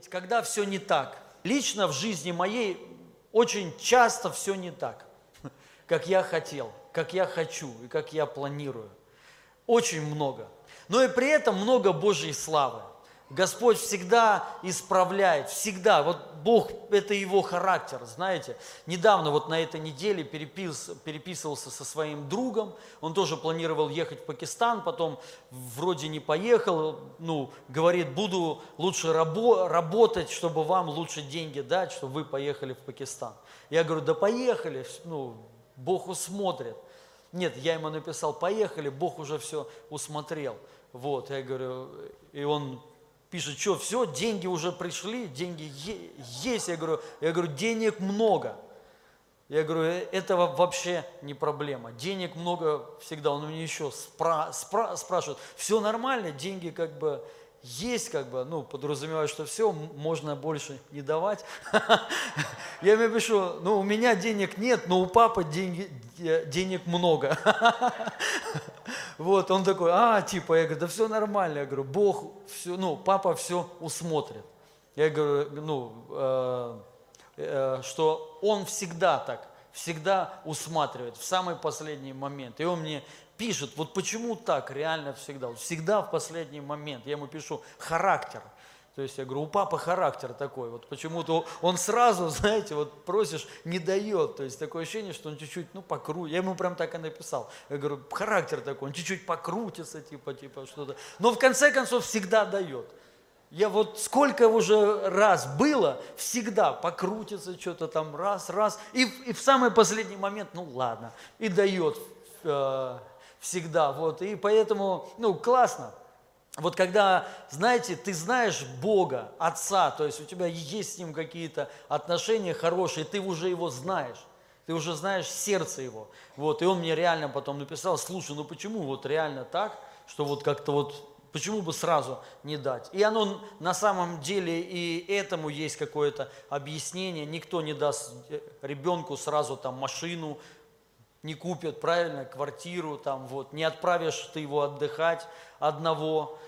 говорить, когда все не так. Лично в жизни моей очень часто все не так, как я хотел, как я хочу и как я планирую. Очень много. Но и при этом много Божьей славы. Господь всегда исправляет, всегда. Вот Бог, это его характер, знаете. Недавно, вот на этой неделе перепис, переписывался со своим другом. Он тоже планировал ехать в Пакистан, потом вроде не поехал. Ну, говорит, буду лучше рабо- работать, чтобы вам лучше деньги дать, чтобы вы поехали в Пакистан. Я говорю, да поехали, ну, Бог усмотрит. Нет, я ему написал, поехали, Бог уже все усмотрел. Вот, я говорю, и он пишет, что все, деньги уже пришли, деньги есть. Я говорю, я говорю, денег много. Я говорю, «Э, этого вообще не проблема. Денег много всегда. Он меня еще спра- спра- спрашивает, все нормально, деньги как бы есть, как бы, ну, подразумеваю, что все, можно больше не давать. Я ему пишу, ну, у меня денег нет, но у папы деньги, денег много. Вот, он такой, а, типа, я говорю, да все нормально. Я говорю, Бог, все, ну, папа все усмотрит. Я говорю, ну, э, э, что он всегда так, всегда усматривает в самый последний момент. И он мне пишет, вот почему так реально всегда, всегда в последний момент. Я ему пишу характер. То есть я говорю, у папы характер такой, вот почему-то он сразу, знаете, вот просишь, не дает. То есть такое ощущение, что он чуть-чуть, ну, покрутит. Я ему прям так и написал. Я говорю, характер такой, он чуть-чуть покрутится, типа, типа что-то. Но в конце концов всегда дает. Я вот сколько уже раз было, всегда покрутится что-то там раз, раз, и, и в самый последний момент, ну ладно, и дает э, всегда. Вот, и поэтому, ну, классно. Вот когда, знаете, ты знаешь Бога, Отца, то есть у тебя есть с Ним какие-то отношения хорошие, ты уже Его знаешь, ты уже знаешь сердце Его. Вот, и он мне реально потом написал, слушай, ну почему вот реально так, что вот как-то вот Почему бы сразу не дать? И оно на самом деле и этому есть какое-то объяснение. Никто не даст э, ребенку сразу там машину, не купят, правильно, квартиру, там вот, не отправишь ты его отдыхать одного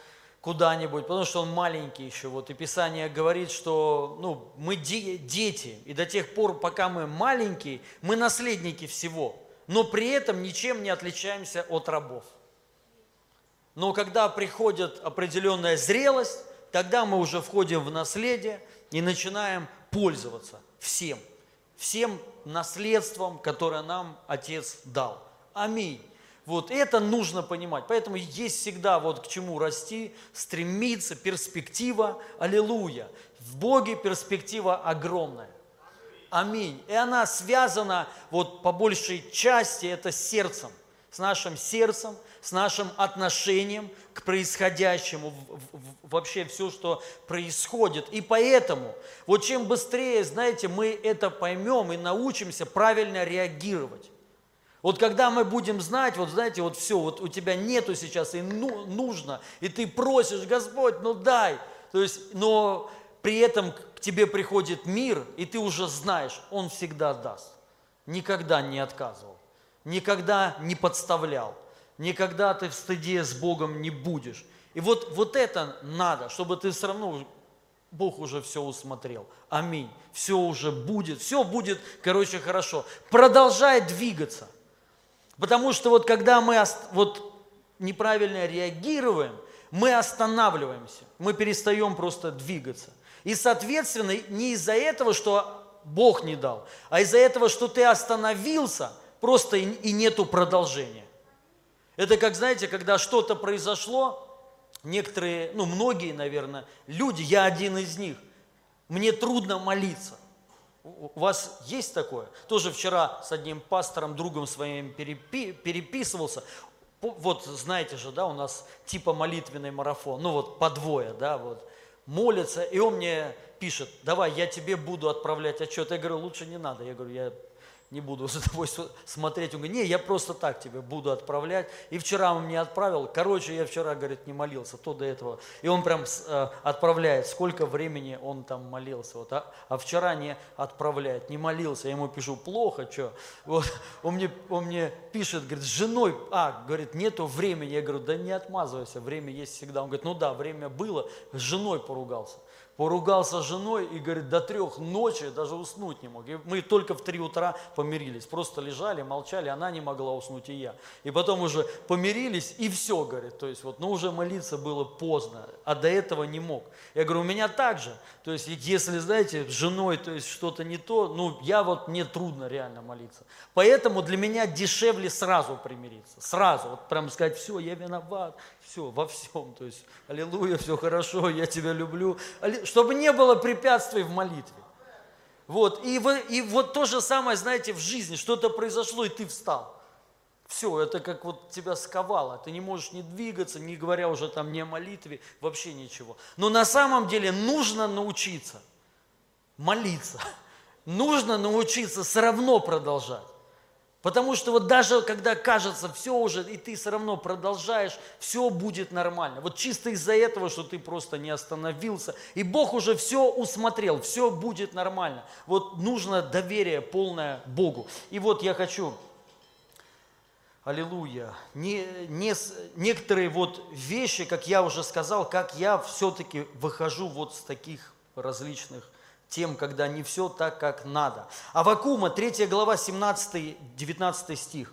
куда-нибудь, потому что он маленький еще. Вот, и Писание говорит, что ну, мы де- дети, и до тех пор, пока мы маленькие, мы наследники всего, но при этом ничем не отличаемся от рабов. Но когда приходит определенная зрелость, тогда мы уже входим в наследие и начинаем пользоваться всем, всем наследством, которое нам Отец дал. Аминь. Вот это нужно понимать. Поэтому есть всегда вот к чему расти, стремиться, перспектива. Аллилуйя. В Боге перспектива огромная. Аминь. И она связана вот по большей части это с сердцем, с нашим сердцем, с нашим отношением к происходящему, вообще все, что происходит. И поэтому, вот чем быстрее, знаете, мы это поймем и научимся правильно реагировать. Вот когда мы будем знать, вот знаете, вот все, вот у тебя нету сейчас и ну, нужно, и ты просишь, Господь, ну дай. То есть, но при этом к тебе приходит мир, и ты уже знаешь, Он всегда даст. Никогда не отказывал, никогда не подставлял никогда ты в стыде с Богом не будешь. И вот, вот это надо, чтобы ты все равно, Бог уже все усмотрел. Аминь. Все уже будет, все будет, короче, хорошо. Продолжай двигаться. Потому что вот когда мы вот неправильно реагируем, мы останавливаемся, мы перестаем просто двигаться. И, соответственно, не из-за этого, что Бог не дал, а из-за этого, что ты остановился, просто и нету продолжения. Это как, знаете, когда что-то произошло, некоторые, ну многие, наверное, люди, я один из них, мне трудно молиться. У вас есть такое? Тоже вчера с одним пастором, другом своим перепи, переписывался. Вот знаете же, да, у нас типа молитвенный марафон, ну вот по двое, да, вот молятся, и он мне пишет, давай, я тебе буду отправлять отчет. Я говорю, лучше не надо. Я говорю, я не буду за тобой смотреть. Он говорит, не, я просто так тебе буду отправлять. И вчера он мне отправил. Короче, я вчера, говорит, не молился, то до этого. И он прям э, отправляет, сколько времени он там молился. Вот, а, а вчера не отправляет, не молился. Я ему пишу, плохо, что? Вот, он, мне, он мне пишет, говорит, с женой, а, говорит, нету времени. Я говорю, да не отмазывайся, время есть всегда. Он говорит, ну да, время было, с женой поругался поругался с женой и говорит, до трех ночи даже уснуть не мог. И мы только в три утра помирились, просто лежали, молчали, она не могла уснуть и я. И потом уже помирились и все, говорит, то есть вот, ну уже молиться было поздно, а до этого не мог. Я говорю, у меня так же, то есть если, знаете, с женой, то есть что-то не то, ну я вот, мне трудно реально молиться. Поэтому для меня дешевле сразу примириться, сразу, вот прям сказать, все, я виноват, все, во всем, то есть, аллилуйя, все хорошо, я тебя люблю, чтобы не было препятствий в молитве. Вот, и, вы, и вот то же самое, знаете, в жизни, что-то произошло, и ты встал. Все, это как вот тебя сковало, ты не можешь не двигаться, не говоря уже там не о молитве, вообще ничего. Но на самом деле нужно научиться молиться, нужно научиться все равно продолжать. Потому что вот даже когда кажется все уже, и ты все равно продолжаешь, все будет нормально. Вот чисто из-за этого, что ты просто не остановился, и Бог уже все усмотрел, все будет нормально. Вот нужно доверие полное Богу. И вот я хочу, аллилуйя, не, не, некоторые вот вещи, как я уже сказал, как я все-таки выхожу вот с таких различных тем, когда не все так, как надо. Авакума, 3 глава, 17-19 стих.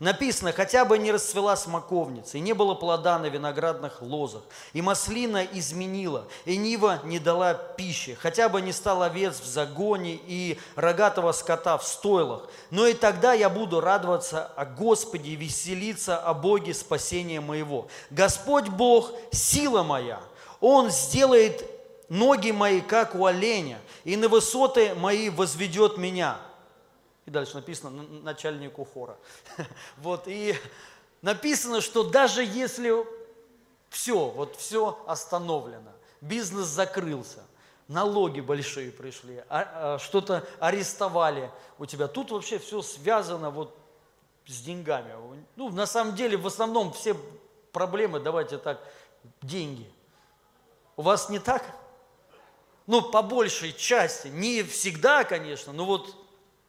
Написано, хотя бы не расцвела смоковница, и не было плода на виноградных лозах, и маслина изменила, и нива не дала пищи, хотя бы не стал овец в загоне и рогатого скота в стойлах. Но и тогда я буду радоваться о Господе и веселиться о Боге спасения моего. Господь Бог – сила моя, Он сделает ноги мои, как у оленя, и на высоты мои возведет меня. И дальше написано начальнику хора. Вот, и написано, что даже если все, вот все остановлено, бизнес закрылся, налоги большие пришли, а, а, что-то арестовали у тебя, тут вообще все связано вот с деньгами. Ну, на самом деле, в основном все проблемы, давайте так, деньги. У вас не так? Ну, по большей части, не всегда, конечно, но вот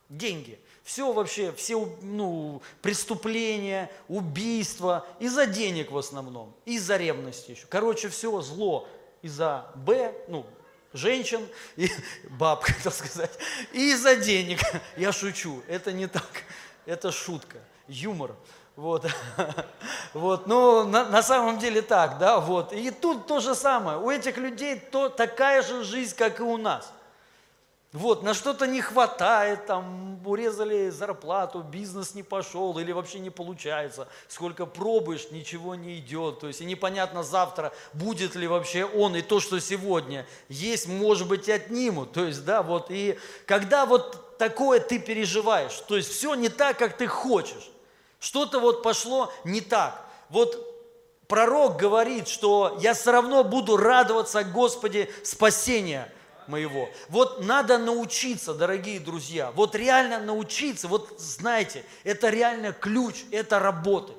деньги. Все вообще, все ну, преступления, убийства, из-за денег в основном, из-за ревности еще. Короче, все зло из-за Б, ну, женщин, и баб, хотел сказать, и из-за денег. Я шучу, это не так, это шутка, юмор. Вот, вот, ну, на, на самом деле так, да, вот. И тут то же самое. У этих людей то, такая же жизнь, как и у нас. Вот, на что-то не хватает, там, урезали зарплату, бизнес не пошел или вообще не получается. Сколько пробуешь, ничего не идет. То есть, и непонятно завтра, будет ли вообще он и то, что сегодня есть, может быть, отнимут. То есть, да, вот, и когда вот такое ты переживаешь, то есть, все не так, как ты хочешь. Что-то вот пошло не так. Вот пророк говорит, что я все равно буду радоваться Господи спасения моего. Вот надо научиться, дорогие друзья, вот реально научиться, вот знаете, это реально ключ, это работает.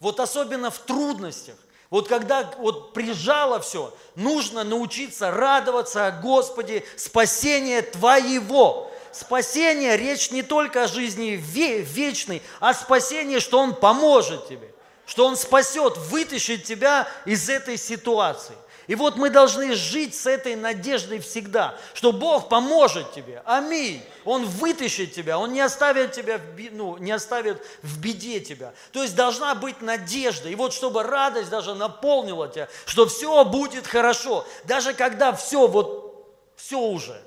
Вот особенно в трудностях. Вот когда вот прижало все, нужно научиться радоваться о Господе спасения Твоего спасение, речь не только о жизни вечной, а о спасении, что Он поможет тебе, что Он спасет, вытащит тебя из этой ситуации. И вот мы должны жить с этой надеждой всегда, что Бог поможет тебе. Аминь. Он вытащит тебя, Он не оставит тебя, в, ну, не оставит в беде тебя. То есть должна быть надежда. И вот чтобы радость даже наполнила тебя, что все будет хорошо. Даже когда все, вот все уже,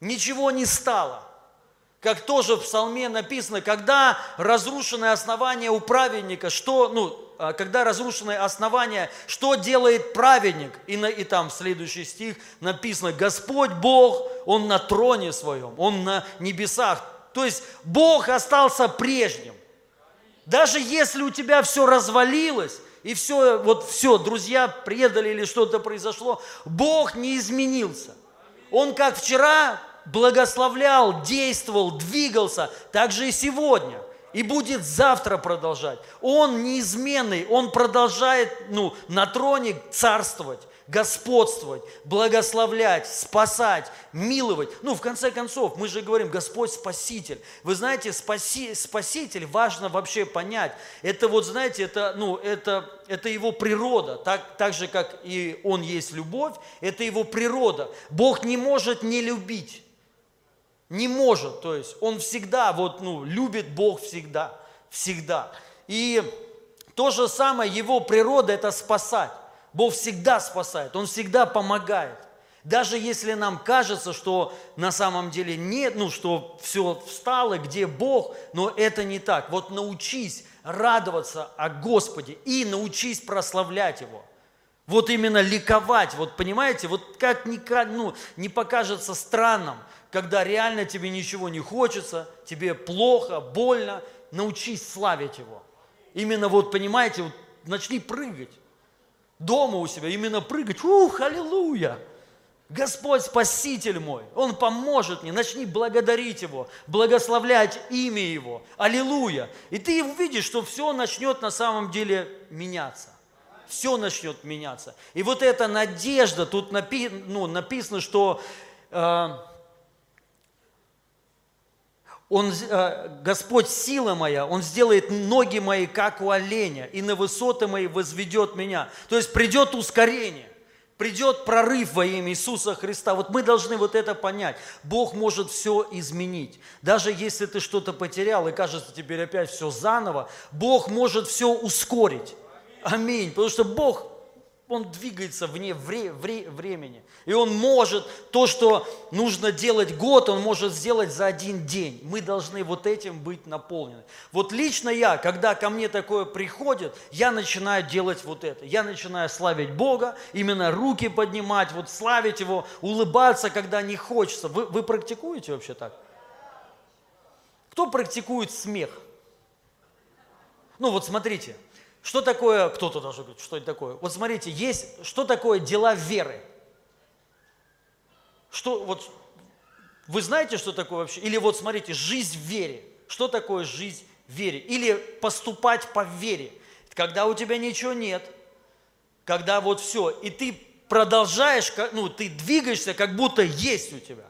ничего не стало. Как тоже в псалме написано, когда разрушенное основание у праведника, что, ну, а, когда разрушенное основание, что делает праведник? И, на, и там следующий стих написано, Господь Бог, Он на троне своем, Он на небесах. То есть Бог остался прежним. Даже если у тебя все развалилось, и все, вот все, друзья предали или что-то произошло, Бог не изменился. Он как вчера, благословлял, действовал, двигался, так же и сегодня. И будет завтра продолжать. Он неизменный, он продолжает ну, на троне царствовать. господствовать, благословлять, спасать, миловать. Ну, в конце концов, мы же говорим, Господь Спаситель. Вы знаете, спаси, Спаситель, важно вообще понять, это вот, знаете, это, ну, это, это его природа, так, так же, как и Он есть любовь, это его природа. Бог не может не любить. Не может, то есть Он всегда, вот, ну, любит Бог всегда, всегда. И то же самое, его природа – это спасать. Бог всегда спасает, Он всегда помогает. Даже если нам кажется, что на самом деле нет, ну что все встало, где Бог, но это не так. Вот научись радоваться о Господе и научись прославлять Его. Вот именно ликовать, вот понимаете, вот как не, ну, не покажется странным, когда реально тебе ничего не хочется, тебе плохо, больно, научись славить Его. Именно вот, понимаете, вот начни прыгать дома у себя, именно прыгать. Ух, аллилуйя! Господь Спаситель мой, Он поможет мне, начни благодарить Его, благословлять имя Его, аллилуйя. И ты увидишь, что все начнет на самом деле меняться. Все начнет меняться. И вот эта надежда, тут напи, ну, написано, что э, он, э, Господь сила моя, Он сделает ноги мои, как у оленя, и на высоты мои возведет меня. То есть придет ускорение, придет прорыв во имя Иисуса Христа. Вот мы должны вот это понять. Бог может все изменить. Даже если ты что-то потерял и кажется теперь опять все заново, Бог может все ускорить. Аминь. Потому что Бог он двигается вне вре, вре, времени. И он может то, что нужно делать год, он может сделать за один день. Мы должны вот этим быть наполнены. Вот лично я, когда ко мне такое приходит, я начинаю делать вот это. Я начинаю славить Бога, именно руки поднимать, вот славить Его, улыбаться, когда не хочется. Вы, вы практикуете вообще так? Кто практикует смех? Ну вот смотрите, что такое, кто-то даже говорит, что это такое? Вот смотрите, есть, что такое дела веры? Что, вот, вы знаете, что такое вообще? Или вот смотрите, жизнь в вере. Что такое жизнь в вере? Или поступать по вере. Когда у тебя ничего нет, когда вот все, и ты продолжаешь, ну, ты двигаешься, как будто есть у тебя.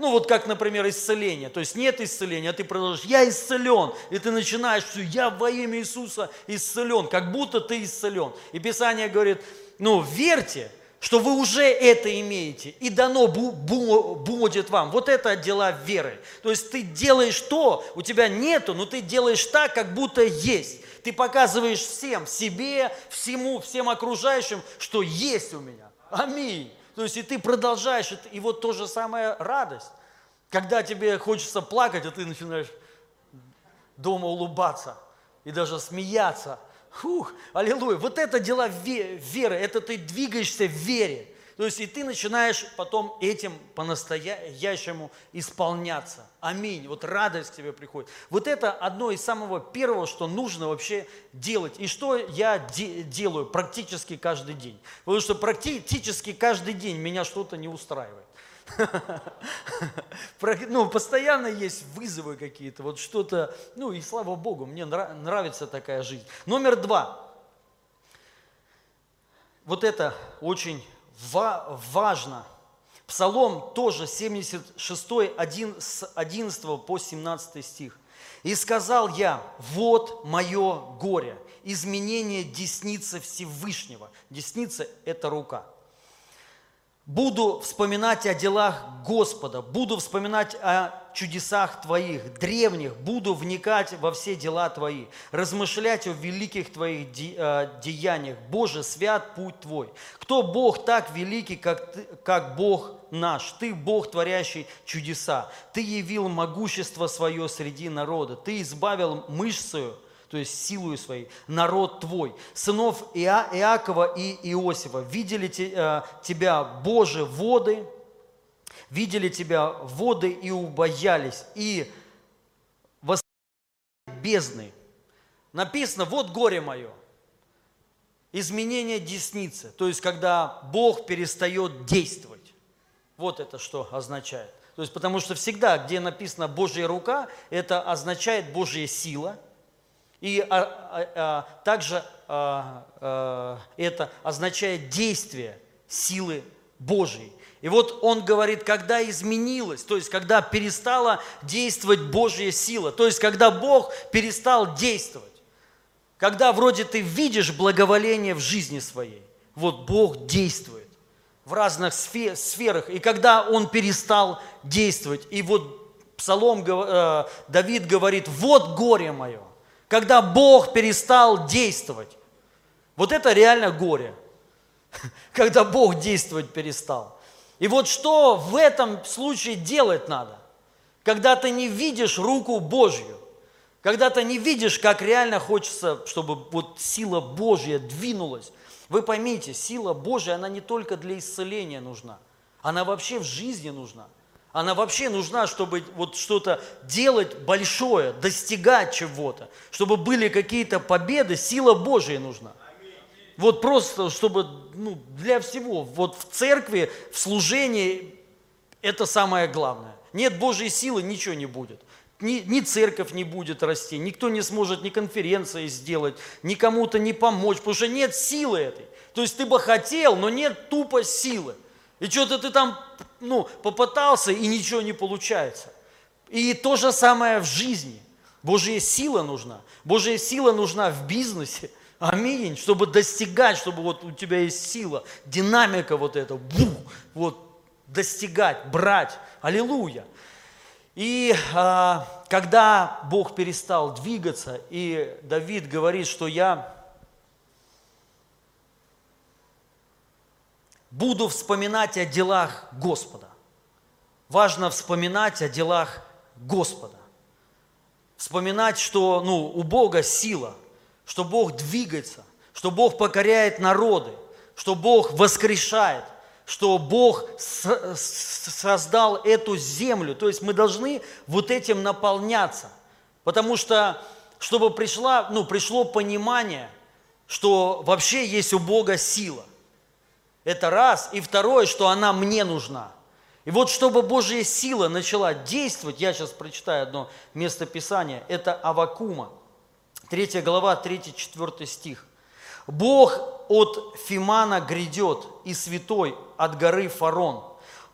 Ну вот как, например, исцеление. То есть нет исцеления, а ты продолжаешь, я исцелен. И ты начинаешь, что я во имя Иисуса исцелен, как будто ты исцелен. И Писание говорит, ну верьте, что вы уже это имеете, и дано будет вам. Вот это дела веры. То есть ты делаешь то, у тебя нету, но ты делаешь так, как будто есть. Ты показываешь всем, себе, всему, всем окружающим, что есть у меня. Аминь. То есть и ты продолжаешь, и вот то же самое радость. Когда тебе хочется плакать, а ты начинаешь дома улыбаться и даже смеяться. Фух, аллилуйя. Вот это дела веры, это ты двигаешься в вере. То есть и ты начинаешь потом этим по-настоящему исполняться. Аминь. Вот радость к тебе приходит. Вот это одно из самого первого, что нужно вообще делать. И что я де- делаю практически каждый день. Потому что практически каждый день меня что-то не устраивает. Ну, постоянно есть вызовы какие-то, вот что-то, ну и слава Богу, мне нравится такая жизнь. Номер два. Вот это очень важно. Псалом тоже 76, 1, с 11 по 17 стих. «И сказал я, вот мое горе, изменение десницы Всевышнего». Десница – это рука – Буду вспоминать о делах Господа, буду вспоминать о чудесах Твоих, древних, буду вникать во все дела Твои, размышлять о великих Твоих э, деяниях. Боже, свят путь Твой. Кто Бог так великий, как, ты, как Бог наш? Ты Бог, творящий чудеса. Ты явил могущество свое среди народа. Ты избавил мышцею то есть силою своей, народ твой. Сынов Иа, Иакова и Иосифа видели э, тебя, Боже, воды, видели тебя воды и убоялись, и бездны. Написано, вот горе мое, изменение десницы, то есть когда Бог перестает действовать. Вот это что означает. То есть потому что всегда, где написано Божья рука, это означает Божья сила – и а, а, а, также а, а, это означает действие силы Божьей. И вот он говорит, когда изменилось, то есть когда перестала действовать Божья сила, то есть когда Бог перестал действовать, когда вроде ты видишь благоволение в жизни своей, вот Бог действует в разных сферах, и когда Он перестал действовать, и вот Псалом, э, Давид говорит, вот горе мое, когда Бог перестал действовать. Вот это реально горе, когда Бог действовать перестал. И вот что в этом случае делать надо? Когда ты не видишь руку Божью, когда ты не видишь, как реально хочется, чтобы вот сила Божья двинулась. Вы поймите, сила Божья, она не только для исцеления нужна, она вообще в жизни нужна – она вообще нужна, чтобы вот что-то делать большое, достигать чего-то, чтобы были какие-то победы, сила Божия нужна. Вот просто, чтобы ну, для всего, вот в церкви, в служении, это самое главное. Нет Божьей силы, ничего не будет. Ни, ни церковь не будет расти, никто не сможет ни конференции сделать, ни кому-то не помочь, потому что нет силы этой. То есть ты бы хотел, но нет тупо силы. И что-то ты там ну, попытался, и ничего не получается. И то же самое в жизни. Божья сила нужна. Божья сила нужна в бизнесе. Аминь. Чтобы достигать, чтобы вот у тебя есть сила, динамика вот эта, бух, вот достигать, брать. Аллилуйя. И а, когда Бог перестал двигаться, и Давид говорит, что я буду вспоминать о делах Господа. Важно вспоминать о делах Господа. Вспоминать, что ну, у Бога сила, что Бог двигается, что Бог покоряет народы, что Бог воскрешает, что Бог создал эту землю. То есть мы должны вот этим наполняться. Потому что, чтобы пришла, ну, пришло понимание, что вообще есть у Бога сила. Это раз. И второе, что она мне нужна. И вот чтобы Божья сила начала действовать, я сейчас прочитаю одно место Писания, это Авакума, 3 глава, 3-4 стих. «Бог от Фимана грядет, и святой от горы Фарон.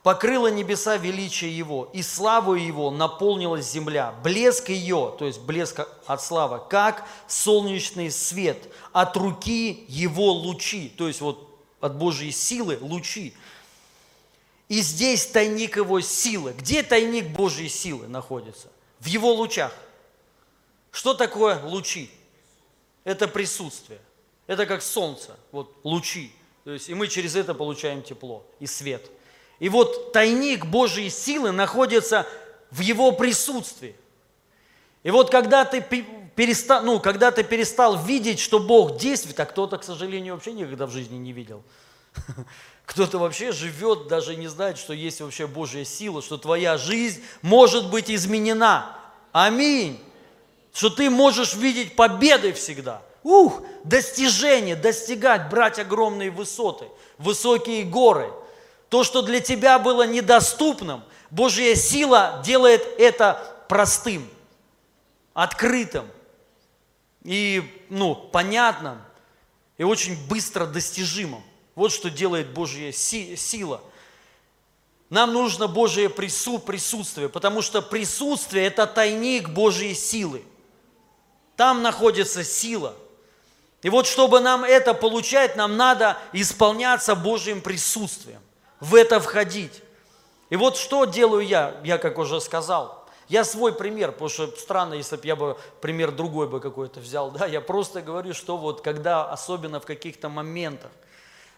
Покрыла небеса величие Его, и славу Его наполнилась земля. Блеск ее, то есть блеск от славы, как солнечный свет, от руки Его лучи». То есть вот от Божьей силы лучи. И здесь тайник его силы. Где тайник Божьей силы находится? В его лучах. Что такое лучи? Это присутствие. Это как солнце, вот лучи. То есть, и мы через это получаем тепло и свет. И вот тайник Божьей силы находится в его присутствии. И вот когда ты перестал, ну, когда ты перестал видеть, что Бог действует, а кто-то, к сожалению, вообще никогда в жизни не видел. Кто-то вообще живет, даже не знает, что есть вообще Божья сила, что твоя жизнь может быть изменена. Аминь. Что ты можешь видеть победы всегда. Ух, достижения, достигать, брать огромные высоты, высокие горы. То, что для тебя было недоступным, Божья сила делает это простым, открытым и ну, понятным, и очень быстро достижимым. Вот что делает Божья сила. Нам нужно Божье присутствие, потому что присутствие – это тайник Божьей силы. Там находится сила. И вот чтобы нам это получать, нам надо исполняться Божьим присутствием, в это входить. И вот что делаю я, я как уже сказал – я свой пример, потому что странно, если бы я бы пример другой бы какой-то взял, да, я просто говорю, что вот когда, особенно в каких-то моментах,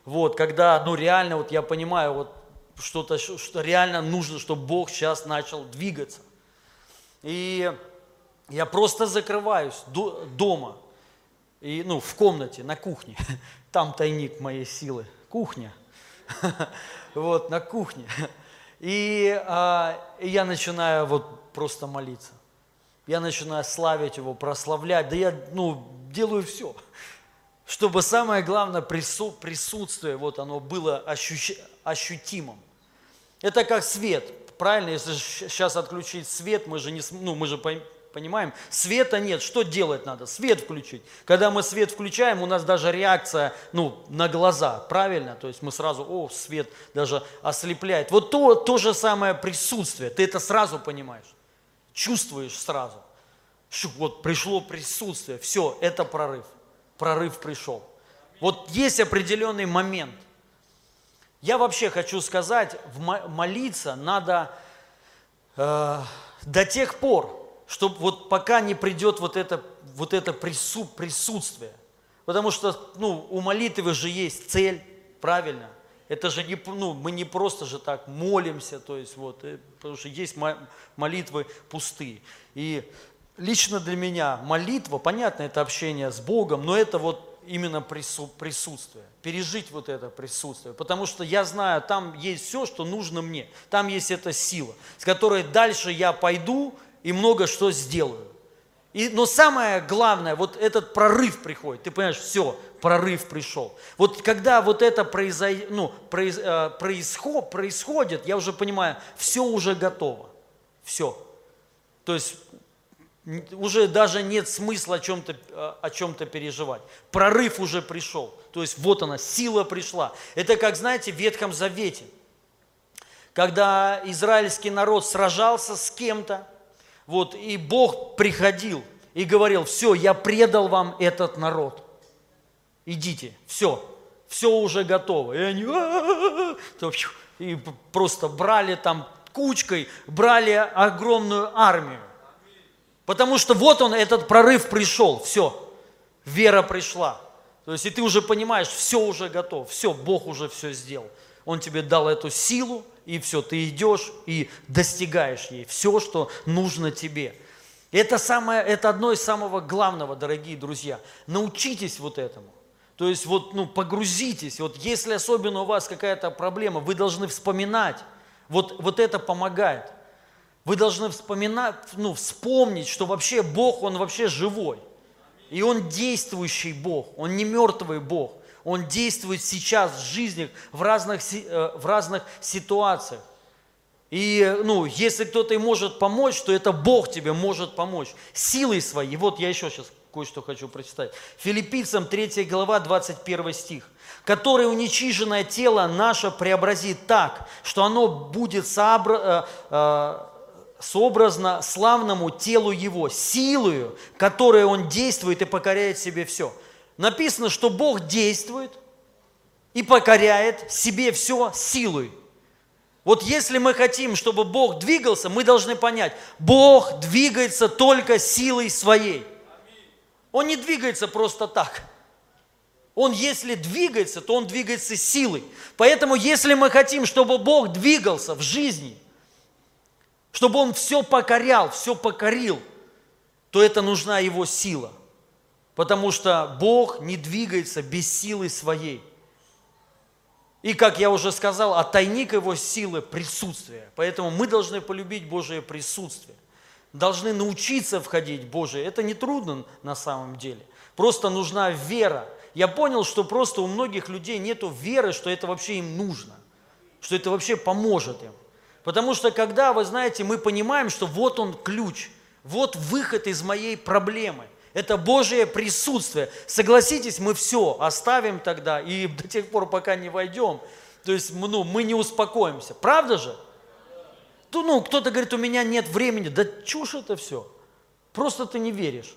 вот, когда, ну, реально, вот я понимаю, вот, что-то, что реально нужно, чтобы Бог сейчас начал двигаться. И я просто закрываюсь до, дома, и, ну, в комнате, на кухне, там тайник моей силы, кухня, вот, на кухне. И, а, и я начинаю вот просто молиться. Я начинаю славить Его, прославлять. Да я ну, делаю все, чтобы самое главное прису, присутствие, вот оно было ощущ, ощутимым. Это как свет. Правильно, если сейчас отключить свет, мы же, не, ну, мы же понимаем? Света нет, что делать надо? Свет включить. Когда мы свет включаем, у нас даже реакция ну, на глаза, правильно? То есть мы сразу, о, свет даже ослепляет. Вот то, то же самое присутствие, ты это сразу понимаешь, чувствуешь сразу. Вот пришло присутствие, все, это прорыв. Прорыв пришел. Вот есть определенный момент. Я вообще хочу сказать, молиться надо э, до тех пор, чтобы вот пока не придет вот это, вот это прису, присутствие. Потому что ну, у молитвы же есть цель, правильно? Это же не, ну, мы не просто же так молимся, то есть вот, э, потому что есть молитвы пустые. И лично для меня молитва, понятно, это общение с Богом, но это вот именно присутствие, пережить вот это присутствие. Потому что я знаю, там есть все, что нужно мне. Там есть эта сила, с которой дальше я пойду и много что сделаю. И, но самое главное, вот этот прорыв приходит. Ты понимаешь, все, прорыв пришел. Вот когда вот это произо, ну, произ, э, происход, происходит, я уже понимаю, все уже готово. Все. То есть уже даже нет смысла о чем-то о чем-то переживать. Прорыв уже пришел. То есть вот она, сила пришла. Это как, знаете, в Ветхом Завете. Когда израильский народ сражался с кем-то, вот, и Бог приходил и говорил, все, я предал вам этот народ. Идите, все, все уже готово. И они и просто брали там кучкой, брали огромную армию. Потому что вот он, этот прорыв пришел, все, вера пришла. То есть и ты уже понимаешь, все уже готов, все, Бог уже все сделал. Он тебе дал эту силу, и все, ты идешь и достигаешь ей все, что нужно тебе. Это, самое, это одно из самого главного, дорогие друзья. Научитесь вот этому. То есть вот, ну, погрузитесь. Вот если особенно у вас какая-то проблема, вы должны вспоминать. Вот, вот это помогает. Вы должны вспоминать, ну, вспомнить, что вообще Бог, Он вообще живой. И Он действующий Бог, Он не мертвый Бог. Он действует сейчас в жизнях, в разных, э, в разных ситуациях. И ну, если кто-то и может помочь, то это Бог тебе может помочь. Силой своей. Вот я еще сейчас кое-что хочу прочитать. Филиппийцам 3 глава 21 стих. «Который уничиженное тело наше преобразит так, что оно будет сообра... Э, э, сообразно славному телу Его, силою, которой Он действует и покоряет себе все. Написано, что Бог действует и покоряет себе все силой. Вот если мы хотим, чтобы Бог двигался, мы должны понять, Бог двигается только силой своей. Он не двигается просто так. Он, если двигается, то он двигается силой. Поэтому, если мы хотим, чтобы Бог двигался в жизни – чтобы он все покорял, все покорил, то это нужна его сила. Потому что Бог не двигается без силы своей. И, как я уже сказал, а тайник его силы – присутствие. Поэтому мы должны полюбить Божие присутствие. Должны научиться входить в Божие. Это не трудно на самом деле. Просто нужна вера. Я понял, что просто у многих людей нет веры, что это вообще им нужно. Что это вообще поможет им. Потому что когда, вы знаете, мы понимаем, что вот он ключ, вот выход из моей проблемы. Это Божье присутствие. Согласитесь, мы все оставим тогда и до тех пор, пока не войдем. То есть ну, мы не успокоимся. Правда же? То, ну, кто-то говорит, у меня нет времени. Да чушь это все. Просто ты не веришь.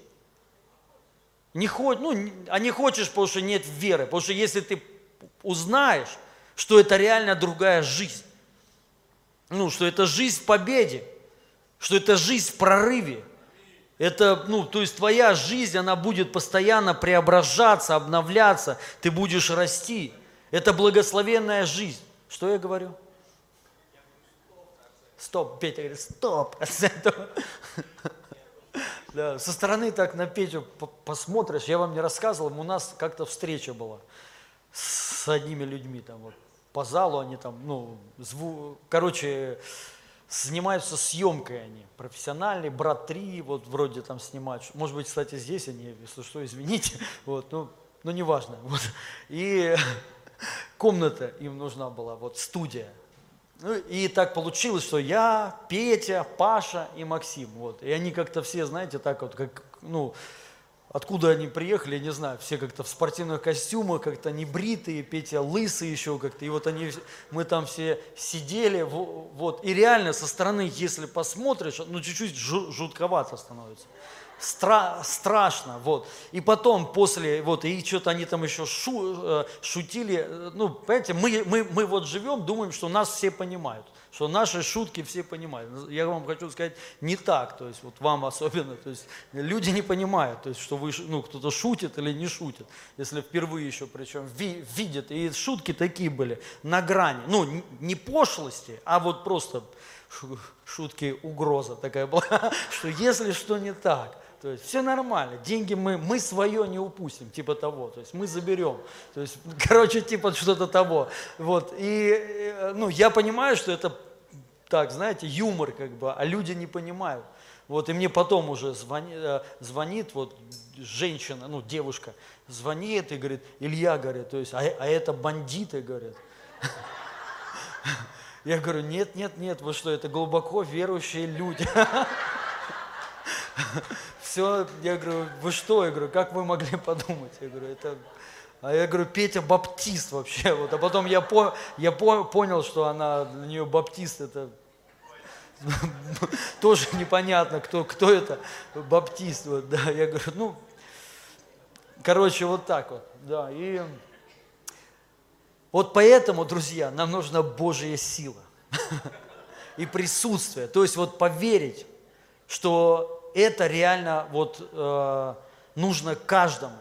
Не ход, ну, а не хочешь, потому что нет веры. Потому что если ты узнаешь, что это реально другая жизнь, ну, что это жизнь в победе, что это жизнь в прорыве. Это, ну, то есть твоя жизнь, она будет постоянно преображаться, обновляться, ты будешь расти. Это благословенная жизнь. Что я говорю? Стоп, Петя говорит, стоп. Да, со стороны так на Петю посмотришь, я вам не рассказывал, у нас как-то встреча была с одними людьми там вот по залу, они там, ну, зву... короче, занимаются съемкой они, профессиональные, брат 3, вот вроде там снимают, может быть, кстати, здесь они, если что, извините, вот, ну, ну неважно, вот, и комната им нужна была, вот студия, Ну, и так получилось, что я, Петя, Паша и Максим. Вот. И они как-то все, знаете, так вот, как, ну, Откуда они приехали, я не знаю, все как-то в спортивных костюмах, как-то не бритые, Петя лысый еще как-то. И вот они, мы там все сидели, вот. И реально со стороны, если посмотришь, ну чуть-чуть жутковато становится. Стра страшно, вот. И потом, после, вот, и что-то они там еще шу э, шутили, э, ну, понимаете, мы, мы, мы вот живем, думаем, что нас все понимают что наши шутки все понимают. Я вам хочу сказать, не так, то есть вот вам особенно, то есть люди не понимают, то есть что вы, ну, кто-то шутит или не шутит, если впервые еще причем ви, видят, и шутки такие были на грани, ну, не пошлости, а вот просто шутки угроза такая была, что если что не так, то есть все нормально, деньги мы, мы свое не упустим, типа того, то есть мы заберем, то есть, короче, типа что-то того. Вот, и, э, ну, я понимаю, что это так, знаете, юмор как бы, а люди не понимают. Вот, и мне потом уже звони, э, звонит вот женщина, ну, девушка, звонит и говорит, Илья, говорит, то есть, а, а это бандиты, говорят. Я говорю, нет, нет, нет, вы что, это глубоко верующие люди. Все, я говорю, вы что? Я говорю, как вы могли подумать? Я говорю, это... А я говорю, Петя баптист вообще. Вот. А потом я, по, я по, понял, что она, для нее баптист это тоже непонятно, кто, кто это баптист. Вот, да. Я говорю, ну, короче, вот так вот. Да. И вот поэтому, друзья, нам нужна Божья сила и присутствие. То есть вот поверить, что это реально вот э, нужно каждому,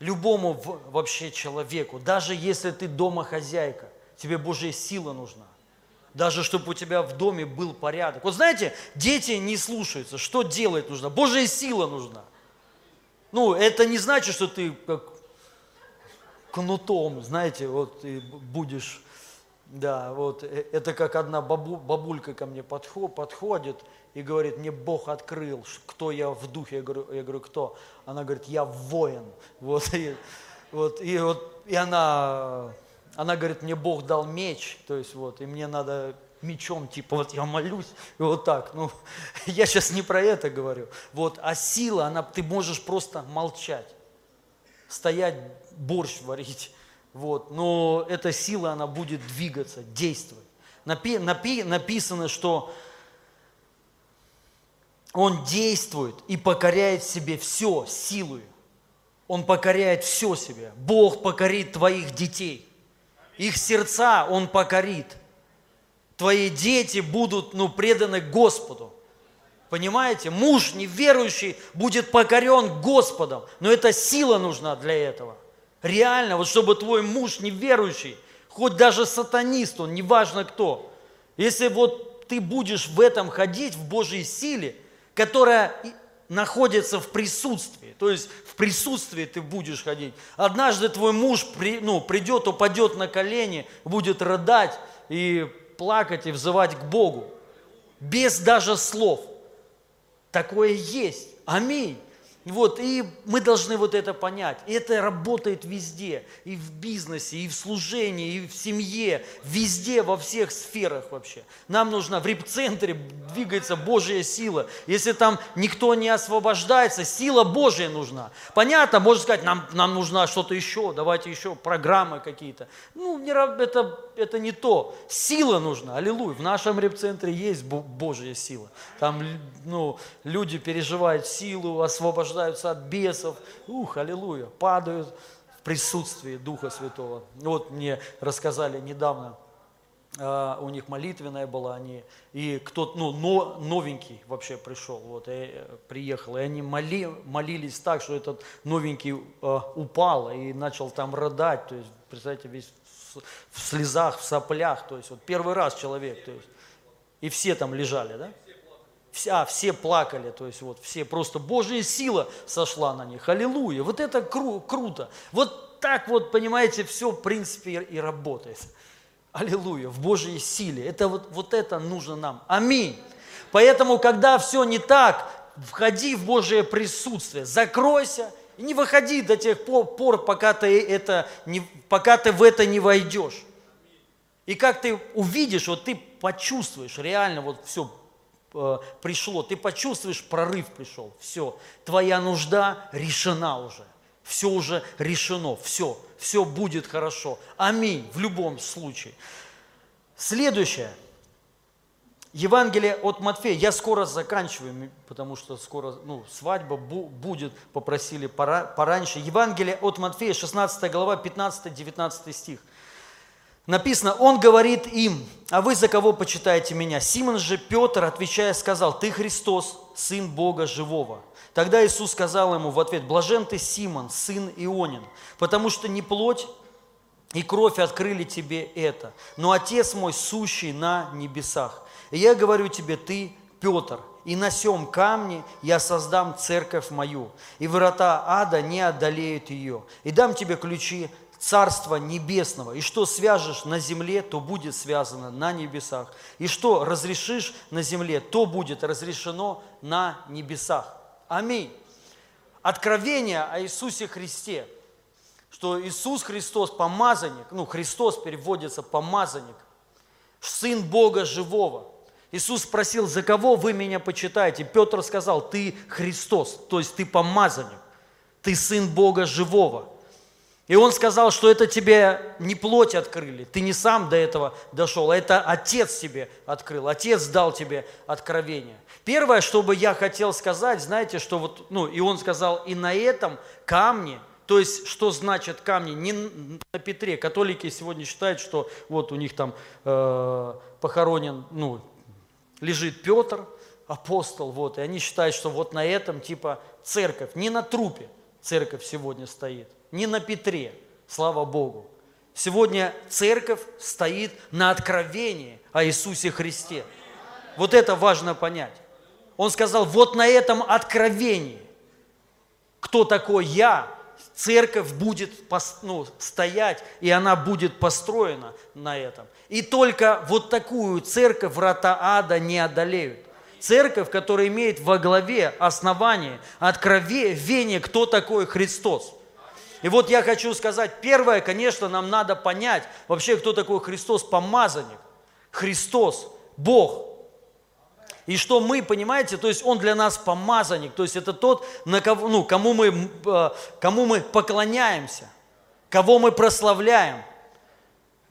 любому вообще человеку. Даже если ты дома хозяйка, тебе Божья сила нужна. Даже чтобы у тебя в доме был порядок. Вот знаете, дети не слушаются. Что делать нужно? Божья сила нужна. Ну, это не значит, что ты как кнутом, знаете, вот ты будешь да, вот э, это как одна бабу, бабулька ко мне подход, подходит и говорит, мне Бог открыл, кто я в духе. Я говорю, я говорю кто? Она говорит, я воин. Вот, и, вот, и, вот, и она, она говорит, мне Бог дал меч, то есть вот, и мне надо мечом, типа вот я молюсь, и вот так. Ну, я сейчас не про это говорю. Вот, а сила, она, ты можешь просто молчать, стоять, борщ варить, вот. Но эта сила, она будет двигаться, действовать. Напи, напи, написано, что он действует и покоряет себе все силой. Он покоряет все себе. Бог покорит твоих детей. Их сердца Он покорит. Твои дети будут ну, преданы Господу. Понимаете? Муж неверующий будет покорен Господом. Но эта сила нужна для этого – Реально, вот чтобы твой муж неверующий, хоть даже сатанист, он неважно кто, если вот ты будешь в этом ходить, в Божьей силе, которая находится в присутствии, то есть в присутствии ты будешь ходить. Однажды твой муж при, ну, придет, упадет на колени, будет рыдать и плакать и взывать к Богу, без даже слов. Такое есть. Аминь. Вот, и мы должны вот это понять. И это работает везде, и в бизнесе, и в служении, и в семье, везде, во всех сферах вообще. Нам нужна в репцентре двигается Божья сила. Если там никто не освобождается, сила Божья нужна. Понятно, можно сказать, нам, нам нужна что-то еще, давайте еще программы какие-то. Ну, это, это не то. Сила нужна, аллилуйя. В нашем репцентре есть Божья сила. Там ну, люди переживают силу, освобождаются от бесов, ух, аллилуйя, падают в присутствии Духа Святого. Вот мне рассказали недавно, Uh, у них молитвенная была, они, и кто-то, ну, но, новенький вообще пришел, вот, и, э, приехал, и они моли, молились так, что этот новенький uh, упал и начал там рыдать, то есть, представьте, весь в слезах, в соплях, то есть, вот первый раз человек, то есть, и все там лежали, да? вся, все плакали, то есть вот все, просто Божья сила сошла на них, аллилуйя, вот это кру, круто, вот так вот, понимаете, все в принципе и работает, аллилуйя, в Божьей силе, это вот, вот это нужно нам, аминь. Поэтому, когда все не так, входи в Божье присутствие, закройся и не выходи до тех пор, пока ты, это не, пока ты в это не войдешь. И как ты увидишь, вот ты почувствуешь, реально вот все э, пришло, ты почувствуешь, прорыв пришел, все, твоя нужда решена уже, все уже решено, все, все будет хорошо. Аминь, в любом случае. Следующее. Евангелие от Матфея. Я скоро заканчиваю, потому что скоро ну, свадьба будет, попросили пора, пораньше. Евангелие от Матфея, 16 глава, 15-19 стих. Написано, он говорит им, а вы за кого почитаете меня? Симон же Петр, отвечая, сказал, ты Христос, Сын Бога Живого. Тогда Иисус сказал ему в ответ, блажен ты, Симон, сын Ионин, потому что не плоть и кровь открыли тебе это, но Отец мой, сущий на небесах. И я говорю тебе, ты, Петр, и на сем камне я создам церковь мою, и врата ада не одолеют ее, и дам тебе ключи Царства Небесного. И что свяжешь на земле, то будет связано на небесах. И что разрешишь на земле, то будет разрешено на небесах. Аминь. Откровение о Иисусе Христе, что Иисус Христос помазанник, ну Христос переводится помазанник, Сын Бога живого. Иисус спросил, за кого вы меня почитаете? Петр сказал, ты Христос, то есть ты помазанник, ты Сын Бога живого. И он сказал, что это тебе не плоть открыли, ты не сам до этого дошел, а это Отец тебе открыл, Отец дал тебе откровение. Первое, что бы я хотел сказать, знаете, что вот, ну, и он сказал, и на этом камне, то есть, что значит камни? Не на Петре. Католики сегодня считают, что вот у них там э, похоронен, ну, лежит Петр, апостол, вот, и они считают, что вот на этом типа церковь, не на трупе церковь сегодня стоит не на Петре, слава Богу. Сегодня церковь стоит на откровении о Иисусе Христе. Вот это важно понять. Он сказал, вот на этом откровении, кто такой я, церковь будет ну, стоять, и она будет построена на этом. И только вот такую церковь врата ада не одолеют. Церковь, которая имеет во главе основание, откровение, кто такой Христос. И вот я хочу сказать, первое, конечно, нам надо понять вообще, кто такой Христос, помазанник. Христос, Бог. И что мы, понимаете, то есть Он для нас помазанник, то есть это тот, на кого, ну, кому, мы, э, кому мы поклоняемся, кого мы прославляем,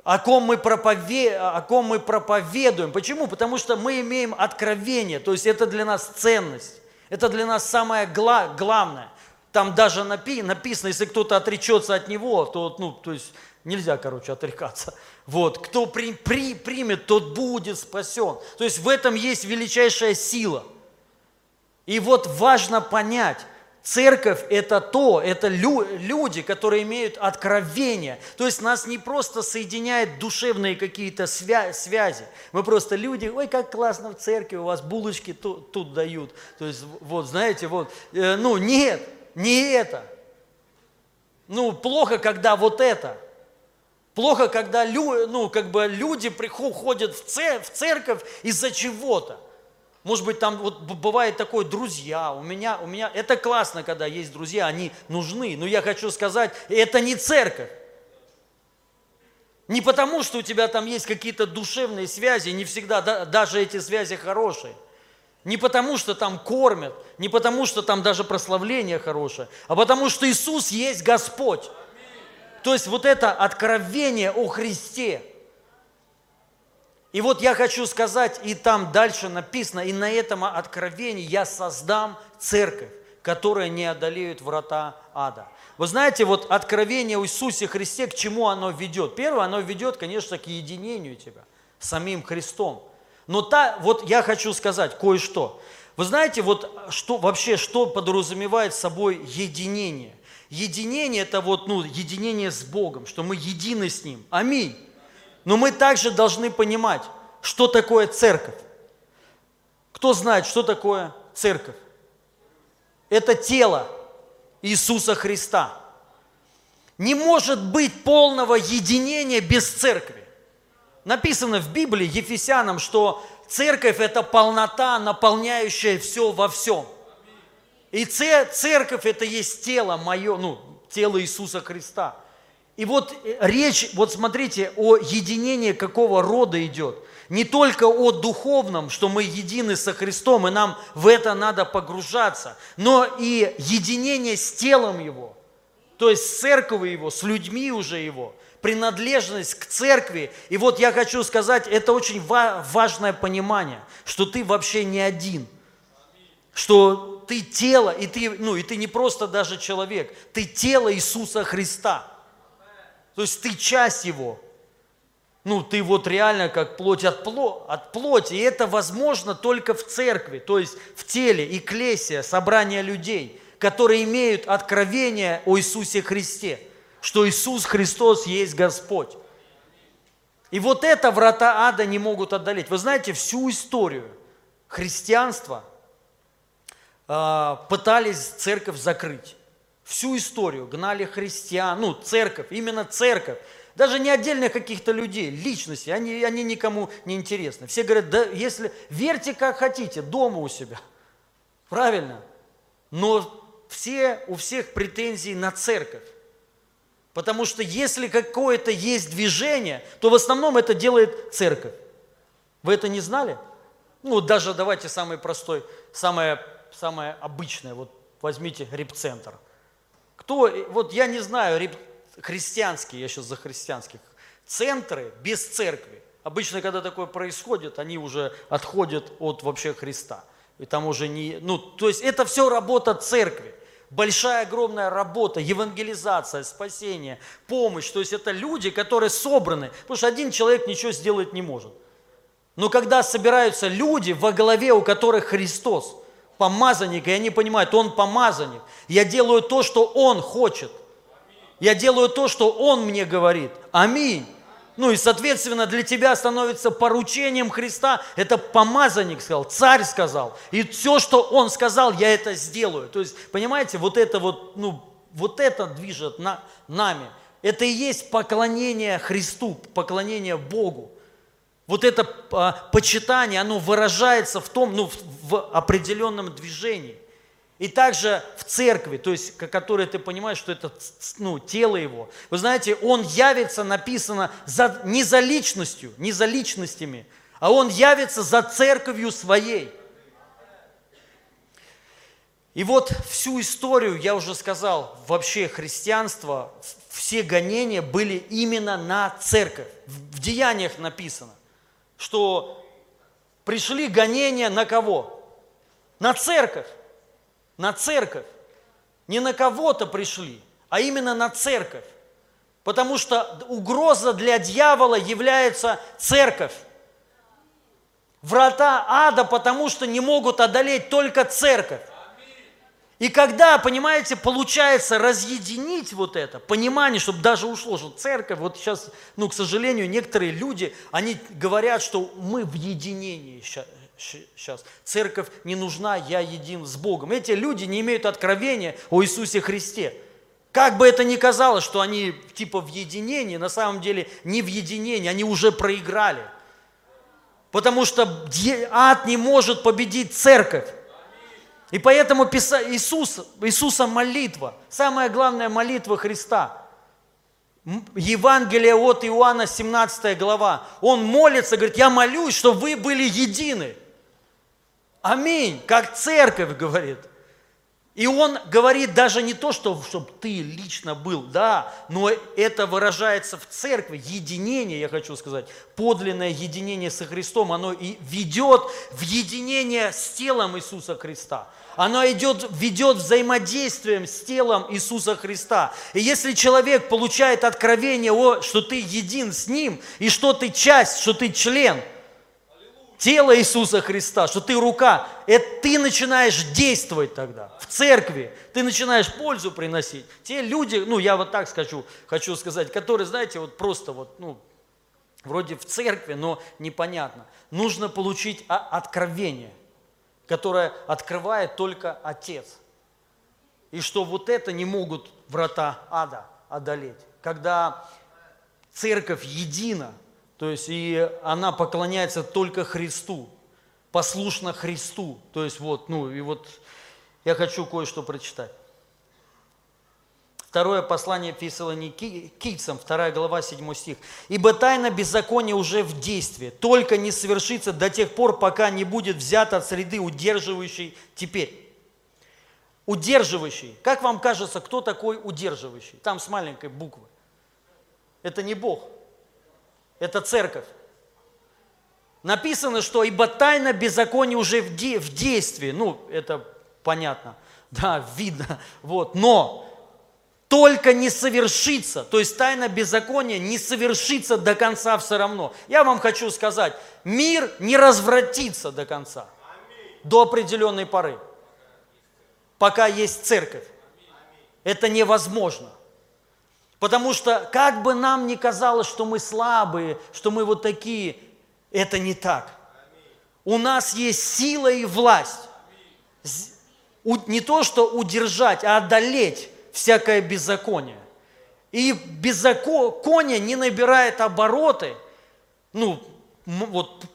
о ком, мы пропове... о ком мы проповедуем. Почему? Потому что мы имеем откровение, то есть это для нас ценность, это для нас самое гла... главное. Там даже напи, написано, если кто-то отречется от него, то, ну, то есть нельзя, короче, отрекаться. Вот, кто при, при, примет, тот будет спасен. То есть в этом есть величайшая сила. И вот важно понять, Церковь – это то, это люди, которые имеют откровение. То есть нас не просто соединяют душевные какие-то связи. Мы просто люди, ой, как классно в церкви, у вас булочки тут, тут дают. То есть вот, знаете, вот, э, ну нет, не это. Ну, плохо, когда вот это. Плохо, когда лю, ну, как бы люди приходят в, в церковь из-за чего-то. Может быть, там вот бывает такое, друзья, у меня, у меня, это классно, когда есть друзья, они нужны, но я хочу сказать, это не церковь. Не потому, что у тебя там есть какие-то душевные связи, не всегда, да, даже эти связи хорошие. Не потому, что там кормят, не потому, что там даже прославление хорошее, а потому, что Иисус есть Господь. То есть вот это откровение о Христе. И вот я хочу сказать, и там дальше написано, и на этом откровении я создам церковь, которая не одолеет врата ада. Вы знаете, вот откровение о Иисусе Христе, к чему оно ведет? Первое, оно ведет, конечно, к единению тебя с самим Христом. Но та, вот я хочу сказать кое-что. Вы знаете, вот что, вообще, что подразумевает собой единение? Единение – это вот, ну, единение с Богом, что мы едины с Ним. Аминь. Но мы также должны понимать, что такое церковь. Кто знает, что такое церковь? Это тело Иисуса Христа. Не может быть полного единения без церкви. Написано в Библии Ефесянам, что церковь – это полнота, наполняющая все во всем. И церковь – это есть тело мое, ну, тело Иисуса Христа. И вот э, речь, вот смотрите, о единении какого рода идет. Не только о духовном, что мы едины со Христом, и нам в это надо погружаться, но и единение с телом Его, то есть с церковью Его, с людьми уже Его, принадлежность к церкви. И вот я хочу сказать, это очень важное понимание, что ты вообще не один, что ты тело, и ты, ну, и ты не просто даже человек, ты тело Иисуса Христа. То есть ты часть Его. Ну, ты вот реально как плоть от, пло, от плоти. И это возможно только в церкви, то есть в теле, экклесия, собрание людей, которые имеют откровение о Иисусе Христе, что Иисус Христос есть Господь. И вот это врата ада не могут одолеть. Вы знаете, всю историю христианства пытались церковь закрыть всю историю, гнали христиан, ну, церковь, именно церковь, даже не отдельных каких-то людей, личности, они, они никому не интересны. Все говорят, да если, верьте как хотите, дома у себя. Правильно. Но все, у всех претензии на церковь. Потому что если какое-то есть движение, то в основном это делает церковь. Вы это не знали? Ну, даже давайте самый простой, самое, самое обычное. Вот возьмите репцентр – кто, вот я не знаю, христианские, я сейчас за христианских, центры без церкви. Обычно, когда такое происходит, они уже отходят от вообще Христа. И там уже не, ну, то есть это все работа церкви. Большая, огромная работа, евангелизация, спасение, помощь. То есть это люди, которые собраны, потому что один человек ничего сделать не может. Но когда собираются люди, во главе у которых Христос – помазанник, и они понимают, он помазанник. Я делаю то, что он хочет. Я делаю то, что он мне говорит. Аминь. Ну и, соответственно, для тебя становится поручением Христа. Это помазанник сказал, царь сказал. И все, что он сказал, я это сделаю. То есть, понимаете, вот это вот, ну, вот это движет на, нами. Это и есть поклонение Христу, поклонение Богу. Вот это а, почитание, оно выражается в том, ну, в определенном движении. И также в церкви, то есть, которое ты понимаешь, что это ну, тело его. Вы знаете, он явится, написано, за, не за личностью, не за личностями, а он явится за церковью своей. И вот всю историю, я уже сказал, вообще христианство, все гонения были именно на церковь. В деяниях написано что пришли гонения на кого? На церковь. На церковь. Не на кого-то пришли, а именно на церковь. Потому что угроза для дьявола является церковь. Врата ада, потому что не могут одолеть только церковь. И когда, понимаете, получается разъединить вот это, понимание, чтобы даже ушло, что церковь, вот сейчас, ну, к сожалению, некоторые люди, они говорят, что мы в единении сейчас. Церковь не нужна, я един с Богом. Эти люди не имеют откровения о Иисусе Христе. Как бы это ни казалось, что они типа в единении, на самом деле не в единении, они уже проиграли. Потому что ад не может победить церковь. И поэтому Иисус, Иисуса молитва, самая главная молитва Христа. Евангелие от Иоанна, 17 глава. Он молится, говорит, я молюсь, чтобы вы были едины. Аминь, как церковь говорит. И он говорит даже не то, что, чтобы ты лично был, да, но это выражается в церкви, единение, я хочу сказать, подлинное единение со Христом, оно и ведет в единение с телом Иисуса Христа. Оно идет, ведет взаимодействием с телом Иисуса Христа. И если человек получает откровение, о, что ты един с Ним, и что ты часть, что ты член – тело Иисуса Христа, что ты рука, это ты начинаешь действовать тогда в церкви, ты начинаешь пользу приносить. Те люди, ну я вот так скажу, хочу сказать, которые, знаете, вот просто вот, ну, вроде в церкви, но непонятно. Нужно получить откровение, которое открывает только Отец. И что вот это не могут врата ада одолеть. Когда церковь едина – то есть и она поклоняется только Христу, послушна Христу. То есть вот, ну и вот я хочу кое-что прочитать. Второе послание Фессалоникийцам, 2 глава, 7 стих. «Ибо тайна беззакония уже в действии, только не совершится до тех пор, пока не будет взята от среды удерживающей теперь». Удерживающий. Как вам кажется, кто такой удерживающий? Там с маленькой буквы. Это не Бог. Это церковь. Написано, что ибо тайна беззакония уже в, де, в действии. Ну, это понятно. Да, видно. Вот. Но только не совершится, то есть тайна беззакония не совершится до конца все равно. Я вам хочу сказать, мир не развратится до конца, до определенной поры, пока есть церковь. Это невозможно. Потому что как бы нам ни казалось, что мы слабые, что мы вот такие, это не так. У нас есть сила и власть. Не то, что удержать, а одолеть всякое беззаконие. И беззаконие не набирает обороты, ну, вот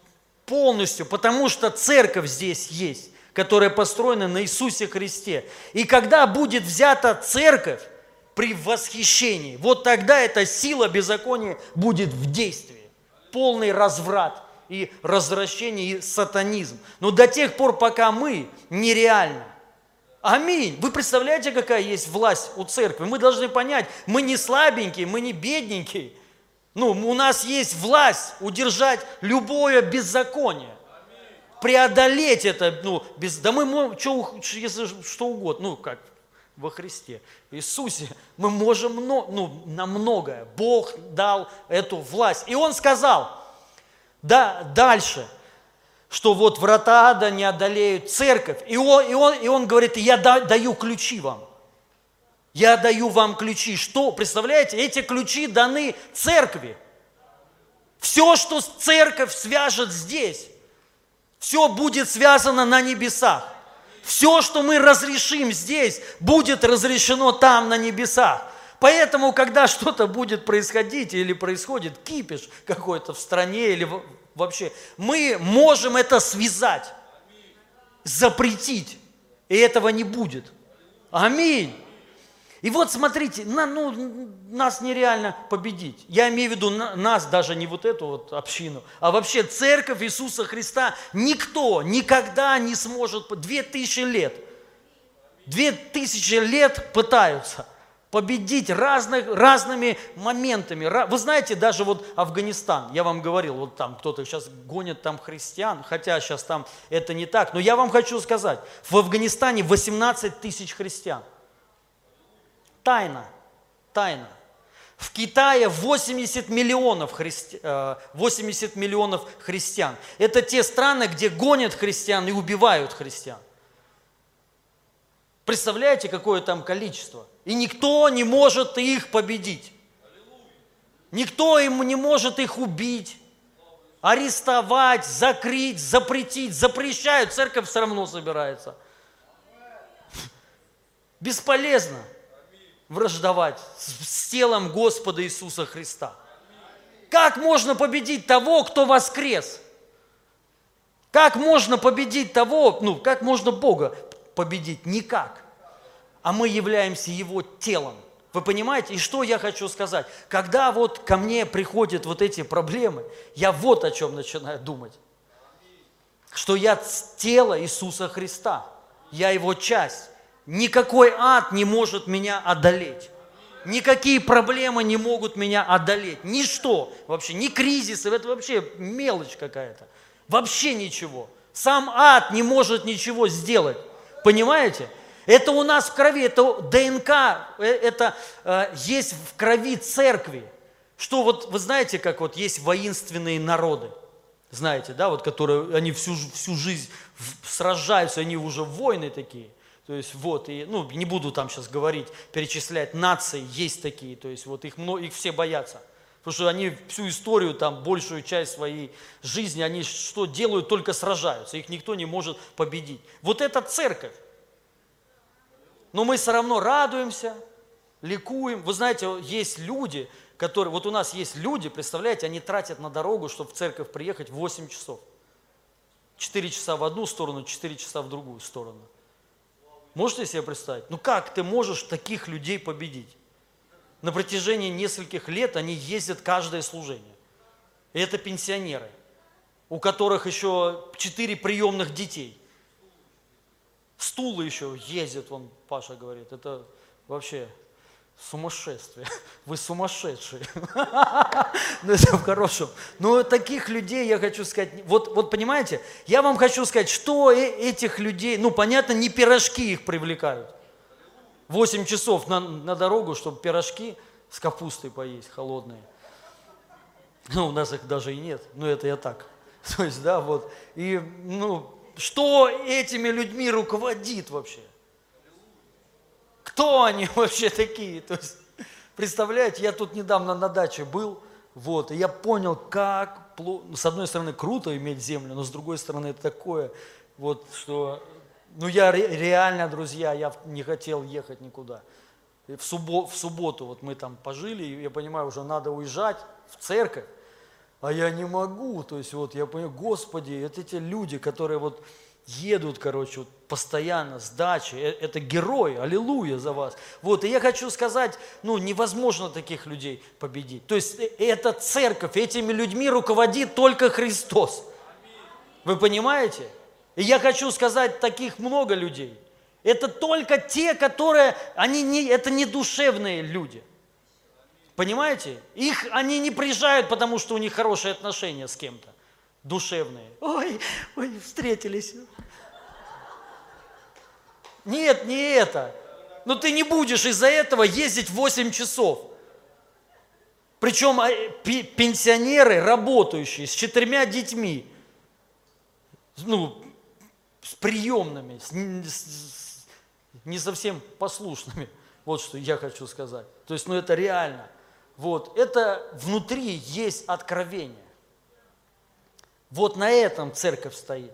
полностью, потому что церковь здесь есть, которая построена на Иисусе Христе. И когда будет взята церковь при восхищении, вот тогда эта сила беззакония будет в действии. Полный разврат и развращение, и сатанизм. Но до тех пор, пока мы нереально Аминь. Вы представляете, какая есть власть у церкви? Мы должны понять, мы не слабенькие, мы не бедненькие. Ну, у нас есть власть удержать любое беззаконие. Преодолеть это, ну, без, да мы можем, что, если что угодно, ну, как, во Христе, Иисусе, мы можем ну, на многое. Бог дал эту власть. И Он сказал, да, дальше – что вот врата ада не одолеют церковь. И он, и он, и он говорит, я даю ключи вам. Я даю вам ключи. Что? Представляете, эти ключи даны церкви. Все, что церковь свяжет здесь, все будет связано на небесах. Все, что мы разрешим здесь, будет разрешено там, на небесах. Поэтому, когда что-то будет происходить или происходит кипиш какой-то в стране или вообще. Мы можем это связать, запретить, и этого не будет. Аминь. И вот смотрите, на, ну, нас нереально победить. Я имею в виду на, нас, даже не вот эту вот общину, а вообще церковь Иисуса Христа никто никогда не сможет, две тысячи лет, две тысячи лет пытаются победить разных, разными моментами. Вы знаете, даже вот Афганистан, я вам говорил, вот там кто-то сейчас гонит там христиан, хотя сейчас там это не так, но я вам хочу сказать, в Афганистане 18 тысяч христиан. Тайна, тайна. В Китае 80 миллионов, христи... 80 э, миллионов христиан. Это те страны, где гонят христиан и убивают христиан. Представляете, какое там количество? И никто не может их победить. Никто им не может их убить, арестовать, закрыть, запретить. Запрещают, церковь все равно собирается. Бесполезно враждовать с телом Господа Иисуса Христа. Как можно победить того, кто воскрес? Как можно победить того, ну, как можно Бога победить? Никак а мы являемся Его телом. Вы понимаете? И что я хочу сказать? Когда вот ко мне приходят вот эти проблемы, я вот о чем начинаю думать. Что я тело Иисуса Христа. Я Его часть. Никакой ад не может меня одолеть. Никакие проблемы не могут меня одолеть. Ничто вообще, ни кризисы, это вообще мелочь какая-то. Вообще ничего. Сам ад не может ничего сделать. Понимаете? Это у нас в крови, это ДНК, э, это э, есть в крови церкви. Что вот, вы знаете, как вот есть воинственные народы, знаете, да, вот которые, они всю, всю жизнь сражаются, они уже воины такие. То есть вот, и, ну, не буду там сейчас говорить, перечислять, нации есть такие, то есть вот их, их все боятся. Потому что они всю историю, там, большую часть своей жизни, они что делают, только сражаются, их никто не может победить. Вот это церковь но мы все равно радуемся, ликуем. Вы знаете, есть люди, которые, вот у нас есть люди, представляете, они тратят на дорогу, чтобы в церковь приехать 8 часов. 4 часа в одну сторону, 4 часа в другую сторону. Можете себе представить? Ну как ты можешь таких людей победить? На протяжении нескольких лет они ездят каждое служение. И это пенсионеры, у которых еще четыре приемных детей. Стулы еще ездят, он Паша говорит. Это вообще сумасшествие. Вы сумасшедшие. Ну, это в хорошем. Но таких людей, я хочу сказать, вот, вот понимаете, я вам хочу сказать, что этих людей, ну, понятно, не пирожки их привлекают. 8 часов на, на дорогу, чтобы пирожки с капустой поесть, холодные. Ну, у нас их даже и нет, но это я так. То есть, да, вот. И, ну, что этими людьми руководит вообще? Кто они вообще такие? То есть, представляете, я тут недавно на даче был, вот, и я понял, как, ну, с одной стороны, круто иметь землю, но с другой стороны, это такое, вот, что, ну, я реально, друзья, я не хотел ехать никуда. В, суббо, в субботу вот мы там пожили, и я понимаю, уже надо уезжать в церковь, а я не могу, то есть вот я понимаю, Господи, это те люди, которые вот едут, короче, вот постоянно с дачи. Э, это герой, аллилуйя за вас. Вот, и я хочу сказать, ну, невозможно таких людей победить. То есть, э, эта церковь, этими людьми руководит только Христос. Вы понимаете? И я хочу сказать, таких много людей. Это только те, которые, они не, это не душевные люди. Понимаете? Их они не приезжают, потому что у них хорошие отношения с кем-то душевные. Ой, ой, встретились. Нет, не это. Но ты не будешь из-за этого ездить 8 часов. Причем а, пенсионеры, работающие, с четырьмя детьми, ну, с приемными, с, не совсем послушными. Вот что я хочу сказать. То есть, ну это реально. Вот, это внутри есть откровение. Вот на этом церковь стоит.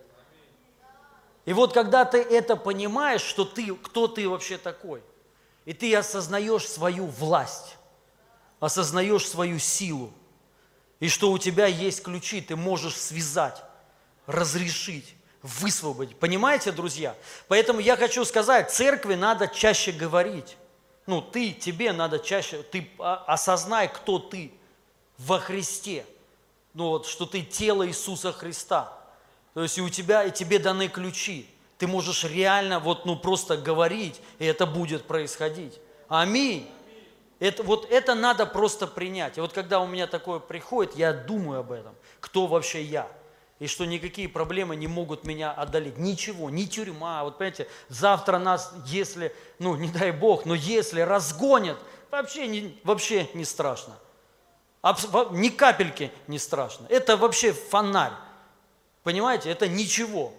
И вот когда ты это понимаешь, что ты, кто ты вообще такой, и ты осознаешь свою власть, осознаешь свою силу, и что у тебя есть ключи, ты можешь связать, разрешить, высвободить. Понимаете, друзья? Поэтому я хочу сказать, церкви надо чаще говорить. Ну, ты, тебе надо чаще, ты осознай, кто ты во Христе – ну вот, что ты тело Иисуса Христа. То есть и у тебя, и тебе даны ключи. Ты можешь реально вот, ну, просто говорить, и это будет происходить. Аминь. Это, вот это надо просто принять. И вот когда у меня такое приходит, я думаю об этом. Кто вообще я? И что никакие проблемы не могут меня одолеть. Ничего, ни тюрьма. Вот понимаете, завтра нас, если, ну не дай Бог, но если разгонят, вообще не, вообще не страшно. Ни капельки не страшно. Это вообще фонарь. Понимаете, это ничего.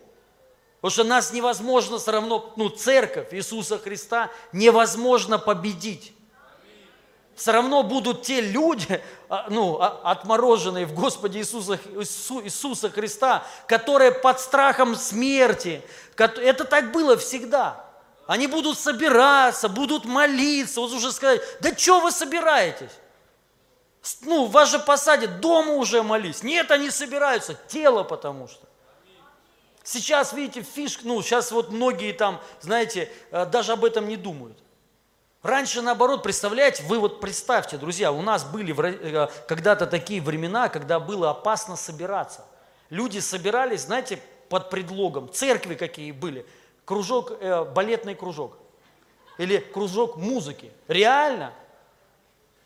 Потому что нас невозможно все равно, ну, церковь Иисуса Христа невозможно победить. Все равно будут те люди, а, ну, а, отмороженные в Господе Иисуса, Иисуса Христа, которые под страхом смерти. Это так было всегда. Они будут собираться, будут молиться. Вот уже сказать, да что вы собираетесь? Ну, вас же посадят, дома уже молись. Нет, они собираются, тело потому что. Сейчас, видите, фишка, ну, сейчас вот многие там, знаете, э, даже об этом не думают. Раньше, наоборот, представляете, вы вот представьте, друзья, у нас были э, когда-то такие времена, когда было опасно собираться. Люди собирались, знаете, под предлогом, церкви какие были, кружок, э, балетный кружок или кружок музыки. Реально,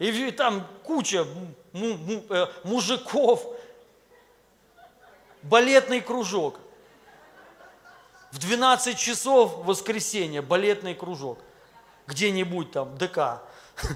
и там куча э, мужиков, балетный кружок. В 12 часов в воскресенье балетный кружок. Где-нибудь там, ДК.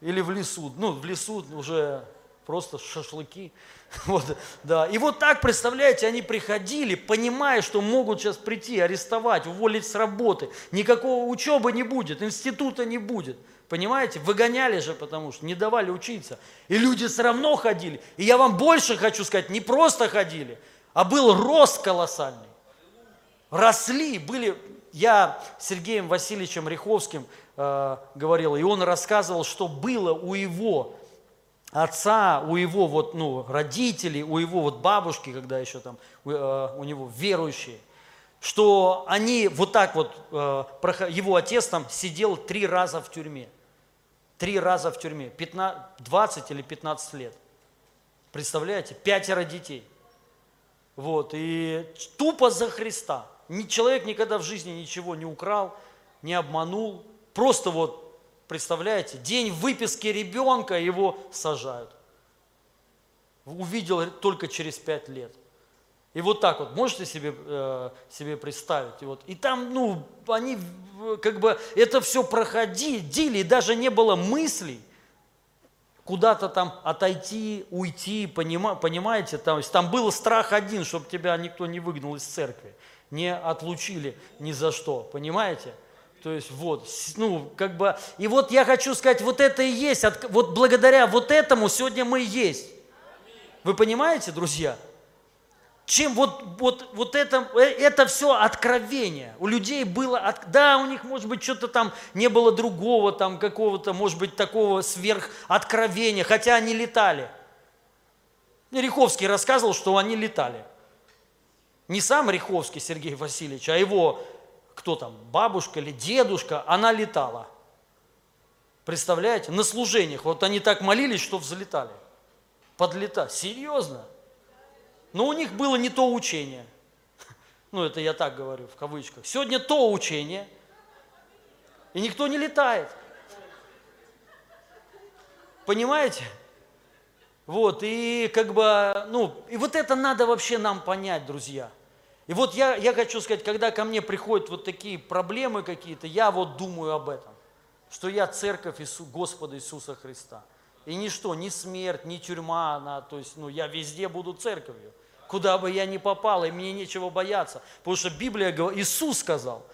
Или в лесу. Ну, в лесу уже просто шашлыки. Вот, да. И вот так, представляете, они приходили, понимая, что могут сейчас прийти, арестовать, уволить с работы. Никакого учебы не будет, института не будет. Понимаете? Выгоняли же, потому что не давали учиться. И люди все равно ходили. И я вам больше хочу сказать, не просто ходили, а был рост колоссальный. Росли, были... Я с Сергеем Васильевичем Риховским э, говорил, и он рассказывал, что было у его отца, у его вот, ну, родителей, у его вот бабушки, когда еще там э, у него верующие, что они вот так вот, э, его отец там сидел три раза в тюрьме. Три раза в тюрьме, 15, 20 или 15 лет. Представляете? Пятеро детей. Вот, и тупо за Христа. Человек никогда в жизни ничего не украл, не обманул. Просто вот, представляете, день выписки ребенка его сажают. Увидел только через пять лет. И вот так вот, можете себе, э, себе представить? И, вот, и там, ну, они как бы это все проходили, даже не было мыслей куда-то там отойти, уйти, понима, понимаете? Там, там был страх один, чтобы тебя никто не выгнал из церкви, не отлучили ни за что, понимаете? То есть вот, ну, как бы, и вот я хочу сказать, вот это и есть, вот благодаря вот этому сегодня мы есть. Вы понимаете, друзья? Чем вот, вот, вот это, э, это все откровение. У людей было, да, у них, может быть, что-то там не было другого, там какого-то, может быть, такого сверхоткровения, хотя они летали. Риховский рассказывал, что они летали. Не сам Риховский Сергей Васильевич, а его, кто там, бабушка или дедушка, она летала. Представляете? На служениях. Вот они так молились, что взлетали. Подлетать. Серьезно? Но у них было не то учение. Ну, это я так говорю, в кавычках. Сегодня то учение, и никто не летает. Понимаете? Вот, и как бы, ну, и вот это надо вообще нам понять, друзья. И вот я, я хочу сказать, когда ко мне приходят вот такие проблемы какие-то, я вот думаю об этом, что я церковь Иису, Господа Иисуса Христа. И ничто, ни смерть, ни тюрьма, она, то есть, ну, я везде буду церковью куда бы я ни попал, и мне нечего бояться. Потому что Библия говорит, Иисус сказал,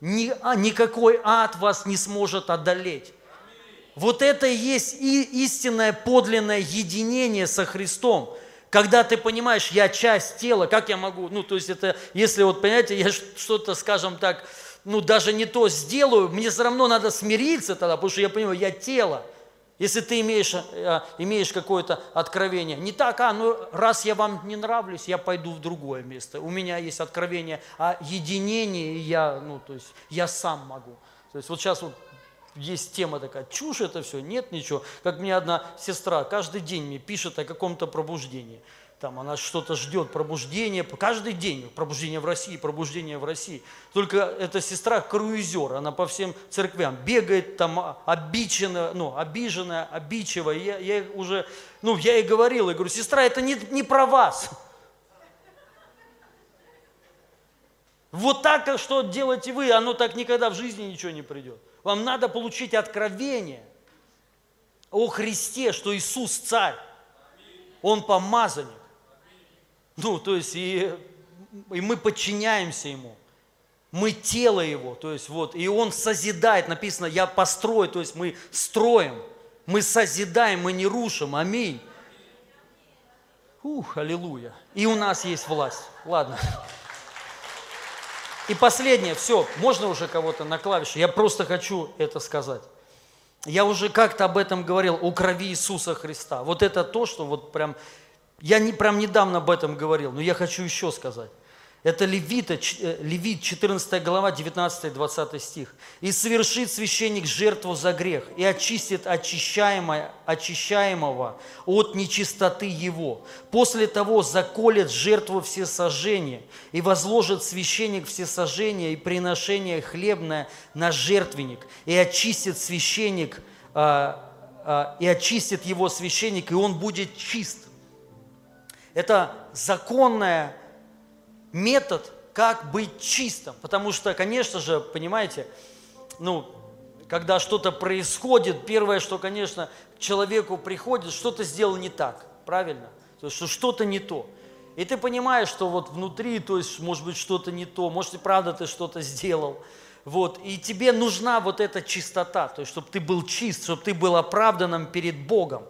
ни, а, никакой ад вас не сможет одолеть. Вот это и есть и истинное подлинное единение со Христом. Когда ты понимаешь, я часть тела, как я могу, ну, то есть это, если вот, понимаете, я что-то, скажем так, ну, даже не то сделаю, мне все равно надо смириться тогда, потому что я понимаю, я тело. Если ты имеешь, э, имеешь какое-то откровение, не так, а, ну раз я вам не нравлюсь, я пойду в другое место. У меня есть откровение о единении, я, ну, то есть я сам могу. То есть вот сейчас вот есть тема такая, чушь это все, нет ничего. Как мне одна сестра каждый день мне пишет о каком-то пробуждении там она что-то ждет, пробуждение, каждый день пробуждение в России, пробуждение в России. Только эта сестра круизер, она по всем церквям бегает там обиченная, ну, обиженная, обидчивая. Я, я уже, ну, я ей говорил, я говорю, сестра, это не, не про вас. Вот так, что делаете вы, оно так никогда в жизни ничего не придет. Вам надо получить откровение о Христе, что Иисус царь, Он помазанник. Ну, то есть, и, и мы подчиняемся Ему. Мы тело Его, то есть вот, и Он созидает, написано, я построю, то есть мы строим, мы созидаем, мы не рушим, аминь. Ух, аллилуйя. И у нас есть власть. Ладно. И последнее, все, можно уже кого-то на клавише, я просто хочу это сказать. Я уже как-то об этом говорил, о крови Иисуса Христа. Вот это то, что вот прям я не, прям недавно об этом говорил, но я хочу еще сказать. Это Левита, э, Левит, 14 глава, 19-20 стих. «И совершит священник жертву за грех, и очистит очищаемое, очищаемого от нечистоты его. После того заколет жертву всесожжения, и возложит священник всесожжения и приношение хлебное на жертвенник, и очистит священник, а, а, и очистит его священник, и он будет чист это законный метод, как быть чистым. Потому что, конечно же, понимаете, ну, когда что-то происходит, первое, что, конечно, человеку приходит, что-то сделал не так, правильно? То есть, что что-то не то. И ты понимаешь, что вот внутри, то есть, может быть, что-то не то, может, и правда ты что-то сделал. Вот, и тебе нужна вот эта чистота, то есть, чтобы ты был чист, чтобы ты был оправданным перед Богом.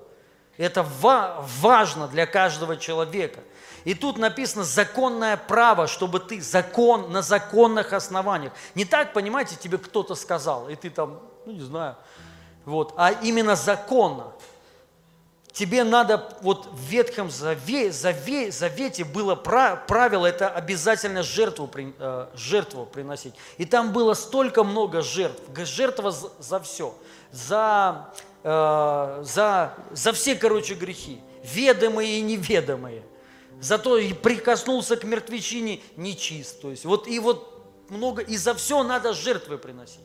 Это важно для каждого человека. И тут написано законное право, чтобы ты закон на законных основаниях. Не так, понимаете, тебе кто-то сказал, и ты там, ну не знаю, вот, а именно законно. Тебе надо, вот в Ветхом Завете, Завете, Завете было правило, это обязательно жертву, э, жертву приносить. И там было столько много жертв, жертва за все. За э, за, за все, короче, грехи, ведомые и неведомые. Зато и прикоснулся к мертвечине нечист. То есть вот и вот много, и за все надо жертвы приносить.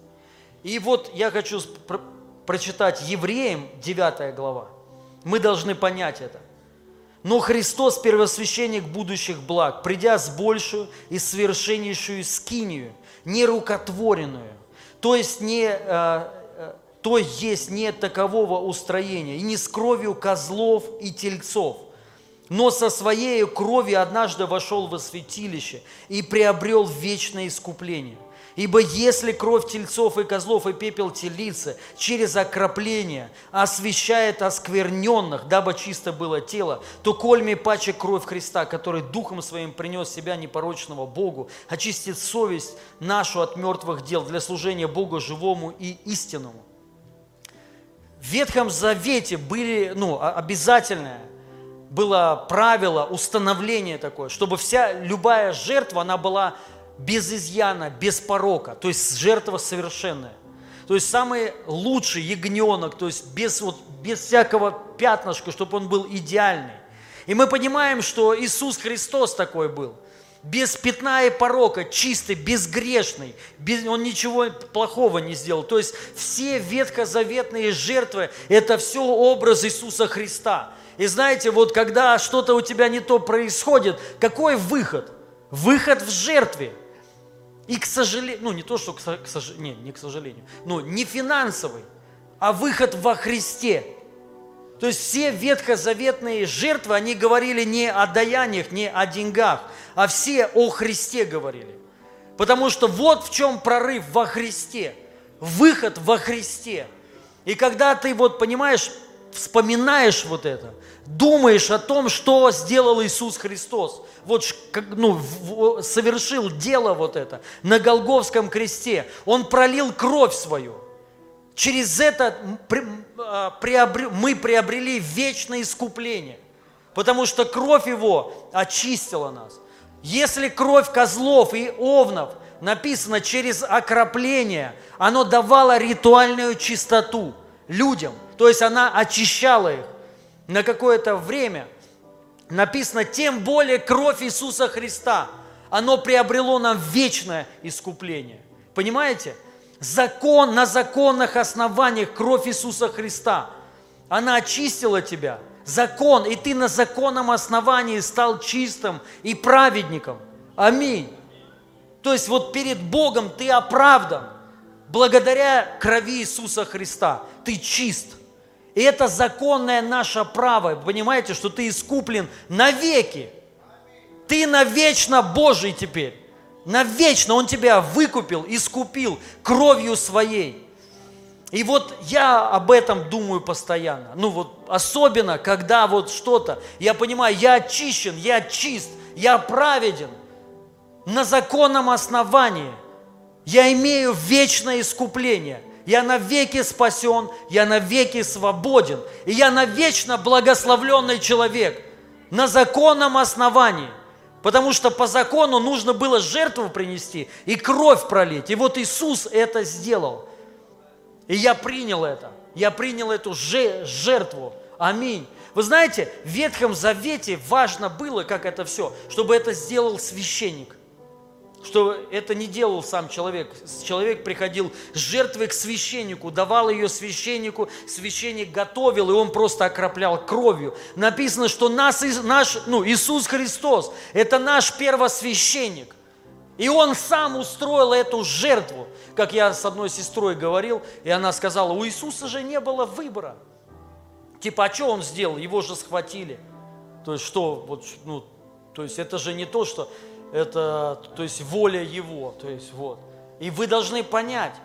И вот я хочу про прочитать Евреям 9 глава. Мы должны понять это. Но Христос, первосвященник будущих благ, придя с большую и совершеннейшую скинию, не рукотворенную, то есть не, э, то есть не такового устроения, и не с кровью козлов и тельцов, но со своей кровью однажды вошел во святилище и приобрел вечное искупление – Ибо если кровь тельцов и козлов и пепел телицы через окропление освещает оскверненных, дабы чисто было тело, то кольми паче кровь Христа, который духом своим принес себя непорочного Богу, очистит совесть нашу от мертвых дел для служения Богу живому и истинному. Ветхом Завете были, ну, обязательное было правило, установление такое, чтобы вся, любая жертва, она была без изъяна, без порока, то есть жертва совершенная. То есть самый лучший ягненок, то есть без, вот, без всякого пятнышка, чтобы он был идеальный. И мы понимаем, что Иисус Христос такой был. Без пятна и порока, чистый, безгрешный. Без, он ничего плохого не сделал. То есть все ветхозаветные жертвы – это все образ Иисуса Христа. И знаете, вот когда что-то у тебя не то происходит, какой выход? Выход в жертве. И, к сожалению, ну не то, что, к, сожалению, не, не к сожалению, но не финансовый, а выход во Христе. То есть все ветхозаветные жертвы, они говорили не о даяниях, не о деньгах, а все о Христе говорили. Потому что вот в чем прорыв во Христе, выход во Христе. И когда ты вот понимаешь, вспоминаешь вот это, думаешь о том, что сделал Иисус Христос, вот ну, совершил дело вот это на Голговском кресте, Он пролил кровь свою. Через это а, мы приобрели вечное искупление, потому что кровь Его очистила нас. Если кровь козлов и овнов написано через окропление, оно давало ритуальную чистоту людям, то есть она очищала их на какое-то время – написано, тем более кровь Иисуса Христа, оно приобрело нам вечное искупление. Понимаете? Закон на законных основаниях кровь Иисуса Христа, она очистила тебя. Закон, и ты на законном основании стал чистым и праведником. Аминь. То есть вот перед Богом ты оправдан. Благодаря крови Иисуса Христа ты чист – и это законное наше право. Понимаете, что ты искуплен навеки. Ты навечно Божий теперь. Навечно Он тебя выкупил, искупил кровью своей. И вот я об этом думаю постоянно. Ну вот особенно, когда вот что-то, я понимаю, я очищен, я чист, я праведен на законном основании. Я имею вечное искупление – я навеки спасен, я навеки свободен, и я навечно благословленный человек на законном основании. Потому что по закону нужно было жертву принести и кровь пролить. И вот Иисус это сделал. И я принял это. Я принял эту жертву. Аминь. Вы знаете, в Ветхом Завете важно было, как это все, чтобы это сделал священник что это не делал сам человек. Человек приходил с жертвой к священнику, давал ее священнику, священник готовил, и он просто окроплял кровью. Написано, что нас, наш, ну, Иисус Христос – это наш первосвященник. И он сам устроил эту жертву. Как я с одной сестрой говорил, и она сказала, у Иисуса же не было выбора. Типа, а что он сделал? Его же схватили. То есть что, вот, ну, то есть это же не то, что это, то есть воля Его, то есть вот. И вы должны понять,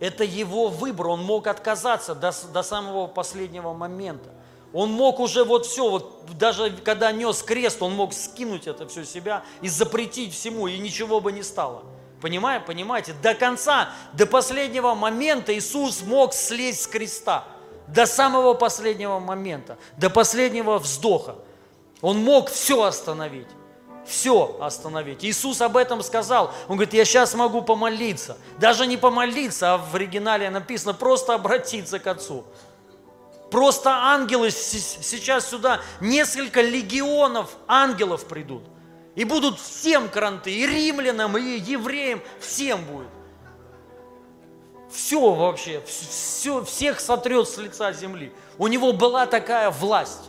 это Его выбор, Он мог отказаться до, до самого последнего момента. Он мог уже вот все, вот даже когда нес крест, он мог скинуть это все себя и запретить всему, и ничего бы не стало. Понимаете, понимаете? До конца, до последнего момента Иисус мог слезть с креста. До самого последнего момента, до последнего вздоха. Он мог все остановить все остановить. Иисус об этом сказал. Он говорит, я сейчас могу помолиться. Даже не помолиться, а в оригинале написано просто обратиться к Отцу. Просто ангелы сейчас сюда, несколько легионов ангелов придут. И будут всем кранты, и римлянам, и евреям, всем будет. Все вообще, все, всех сотрет с лица земли. У него была такая власть.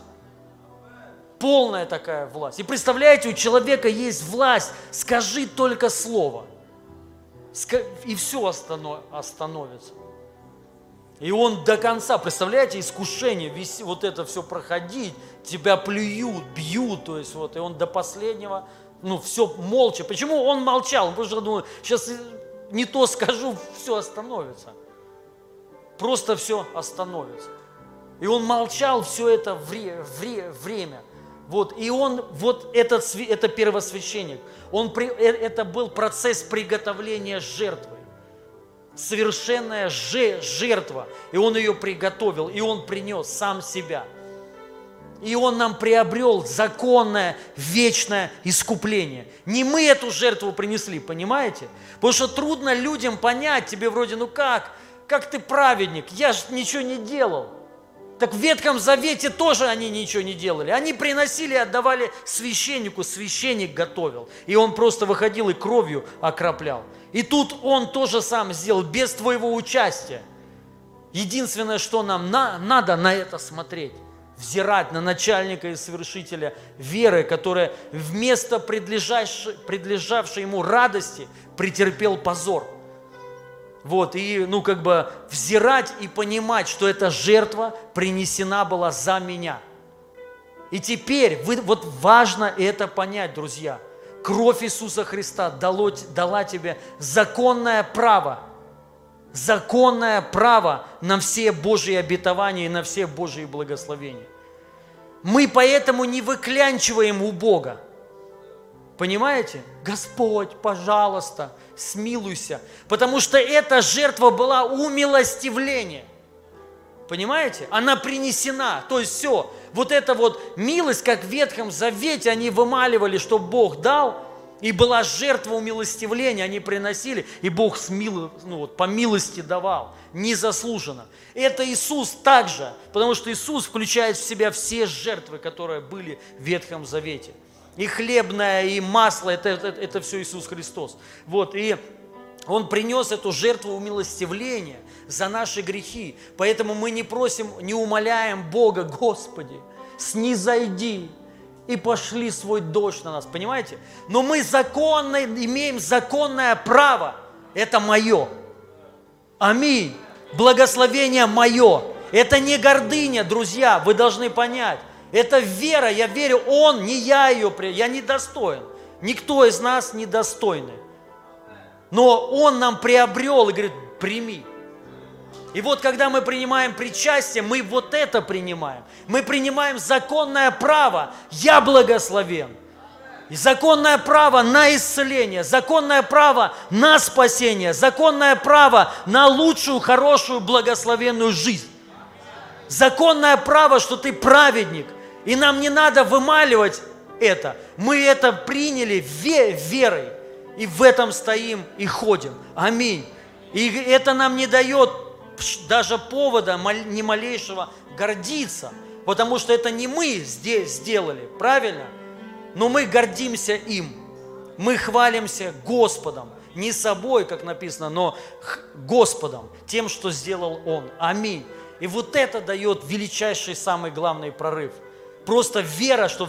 Полная такая власть. И представляете, у человека есть власть. Скажи только слово. И все остановится. И он до конца, представляете, искушение, вот это все проходить, тебя плюют, бьют, то есть вот, и он до последнего, ну, все молча. Почему он молчал? Потому что думал, сейчас не то скажу, все остановится. Просто все остановится. И он молчал все это вре, вре, время. Вот, и он, вот этот, это первосвященник, он, э, это был процесс приготовления жертвы совершенная жертва, и Он ее приготовил, и Он принес сам себя. И Он нам приобрел законное, вечное искупление. Не мы эту жертву принесли, понимаете? Потому что трудно людям понять, тебе вроде, ну как, как ты праведник, я же ничего не делал. Так в Ветхом Завете тоже они ничего не делали. Они приносили и отдавали священнику, священник готовил. И он просто выходил и кровью окроплял. И тут он тоже сам сделал, без твоего участия. Единственное, что нам на, надо на это смотреть, взирать на начальника и совершителя веры, который вместо предлежавшей, предлежавшей ему радости претерпел позор. Вот, и, ну, как бы взирать и понимать, что эта жертва принесена была за меня. И теперь, вы, вот важно это понять, друзья – Кровь Иисуса Христа дало, дала тебе законное право, законное право на все Божьи обетования и на все Божьи благословения. Мы поэтому не выклянчиваем у Бога. Понимаете? Господь, пожалуйста, смилуйся. Потому что эта жертва была умилостивление. Понимаете? Она принесена. То есть все, вот эта вот милость, как в Ветхом Завете они вымаливали, что Бог дал, и была жертва умилостивления, они приносили, и Бог с мило, ну вот, по милости давал, незаслуженно. Это Иисус также, потому что Иисус включает в себя все жертвы, которые были в Ветхом Завете. И хлебное, и масло, это, это, это все Иисус Христос. Вот, и Он принес эту жертву умилостивления – за наши грехи. Поэтому мы не просим, не умоляем Бога, Господи, снизойди и пошли свой дождь на нас, понимаете? Но мы законно, имеем законное право, это мое. Аминь. Благословение мое. Это не гордыня, друзья, вы должны понять. Это вера, я верю, Он, не я ее, я недостоин. Никто из нас недостойный. Но Он нам приобрел и говорит, прими. И вот когда мы принимаем причастие, мы вот это принимаем. Мы принимаем законное право. Я благословен. И законное право на исцеление, законное право на спасение, законное право на лучшую, хорошую, благословенную жизнь. Законное право, что ты праведник. И нам не надо вымаливать это. Мы это приняли верой. И в этом стоим и ходим. Аминь. И это нам не дает даже повода ни малейшего гордиться, потому что это не мы здесь сделали, правильно? Но мы гордимся им, мы хвалимся Господом, не собой, как написано, но Господом, тем, что сделал Он. Аминь. И вот это дает величайший, самый главный прорыв. Просто вера, что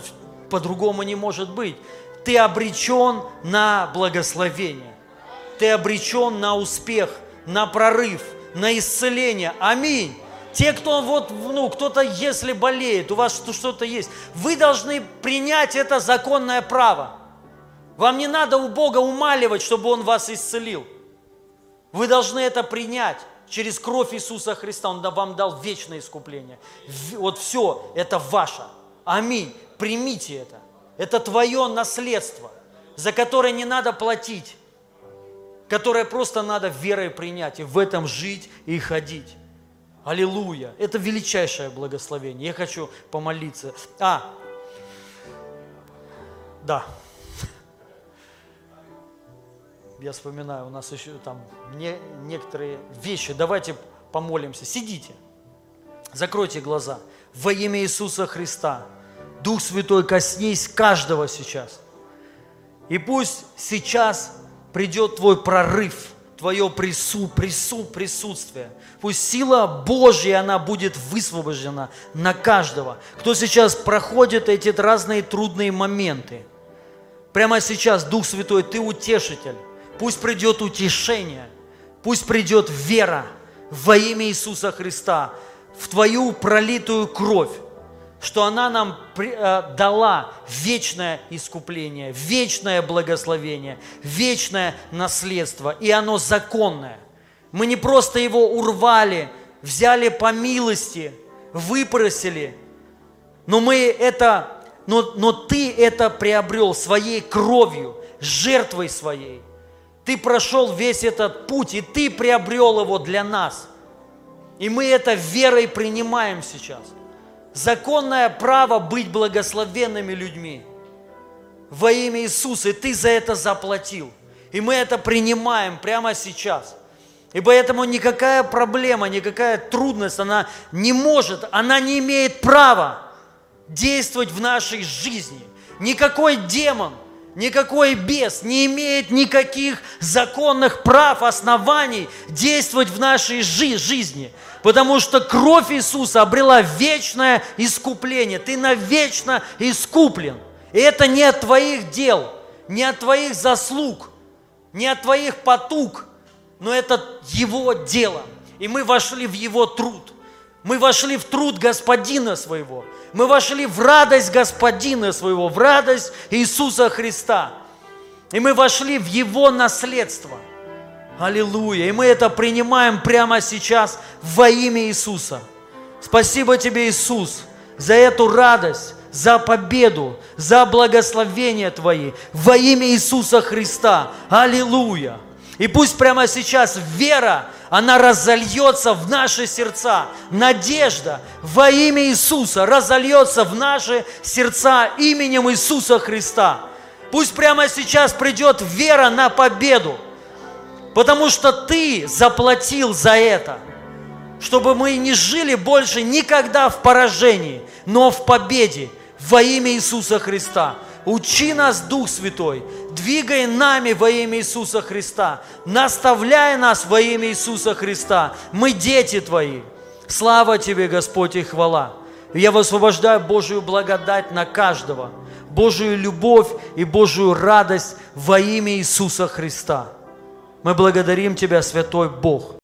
по-другому не может быть. Ты обречен на благословение. Ты обречен на успех, на прорыв – на исцеление. Аминь. Те, кто вот, ну, кто-то, если болеет, у вас что-то есть, вы должны принять это законное право. Вам не надо у Бога умаливать, чтобы Он вас исцелил. Вы должны это принять через кровь Иисуса Христа. Он вам дал вечное искупление. Вот все, это ваше. Аминь. Примите это. Это твое наследство, за которое не надо платить которое просто надо верой принять и в этом жить и ходить. Аллилуйя! Это величайшее благословение. Я хочу помолиться. А, да. Я вспоминаю, у нас еще там не, некоторые вещи. Давайте помолимся. Сидите. Закройте глаза. Во имя Иисуса Христа. Дух Святой, коснись каждого сейчас. И пусть сейчас придет твой прорыв, твое прису, прису, присутствие. Пусть сила Божья, она будет высвобождена на каждого, кто сейчас проходит эти разные трудные моменты. Прямо сейчас, Дух Святой, Ты утешитель. Пусть придет утешение, пусть придет вера во имя Иисуса Христа в Твою пролитую кровь, что она нам э, дала вечное искупление, вечное благословение, вечное наследство, и оно законное. Мы не просто его урвали, взяли по милости, выпросили, но мы это, но, но ты это приобрел своей кровью, жертвой своей. Ты прошел весь этот путь, и ты приобрел его для нас. И мы это верой принимаем сейчас. Законное право быть благословенными людьми. Во имя Иисуса, и ты за это заплатил. И мы это принимаем прямо сейчас. И поэтому никакая проблема, никакая трудность, она не может, она не имеет права действовать в нашей жизни. Никакой демон, никакой бес не имеет никаких законных прав, оснований действовать в нашей жи- жизни. Потому что кровь Иисуса обрела вечное искупление. Ты навечно искуплен. И это не от твоих дел, не от твоих заслуг, не от твоих потуг, но это Его дело. И мы вошли в Его труд. Мы вошли в труд Господина своего. Мы вошли в радость Господина своего, в радость Иисуса Христа. И мы вошли в Его наследство. Аллилуйя. И мы это принимаем прямо сейчас во имя Иисуса. Спасибо тебе, Иисус, за эту радость, за победу, за благословение Твои во имя Иисуса Христа. Аллилуйя. И пусть прямо сейчас вера, она разольется в наши сердца. Надежда во имя Иисуса разольется в наши сердца именем Иисуса Христа. Пусть прямо сейчас придет вера на победу, потому что Ты заплатил за это, чтобы мы не жили больше никогда в поражении, но в победе во имя Иисуса Христа. Учи нас, Дух Святой, двигай нами во имя Иисуса Христа, наставляй нас во имя Иисуса Христа. Мы дети Твои. Слава Тебе, Господь, и хвала. Я высвобождаю Божию благодать на каждого, Божию любовь и Божию радость во имя Иисуса Христа. Мы благодарим Тебя, Святой Бог.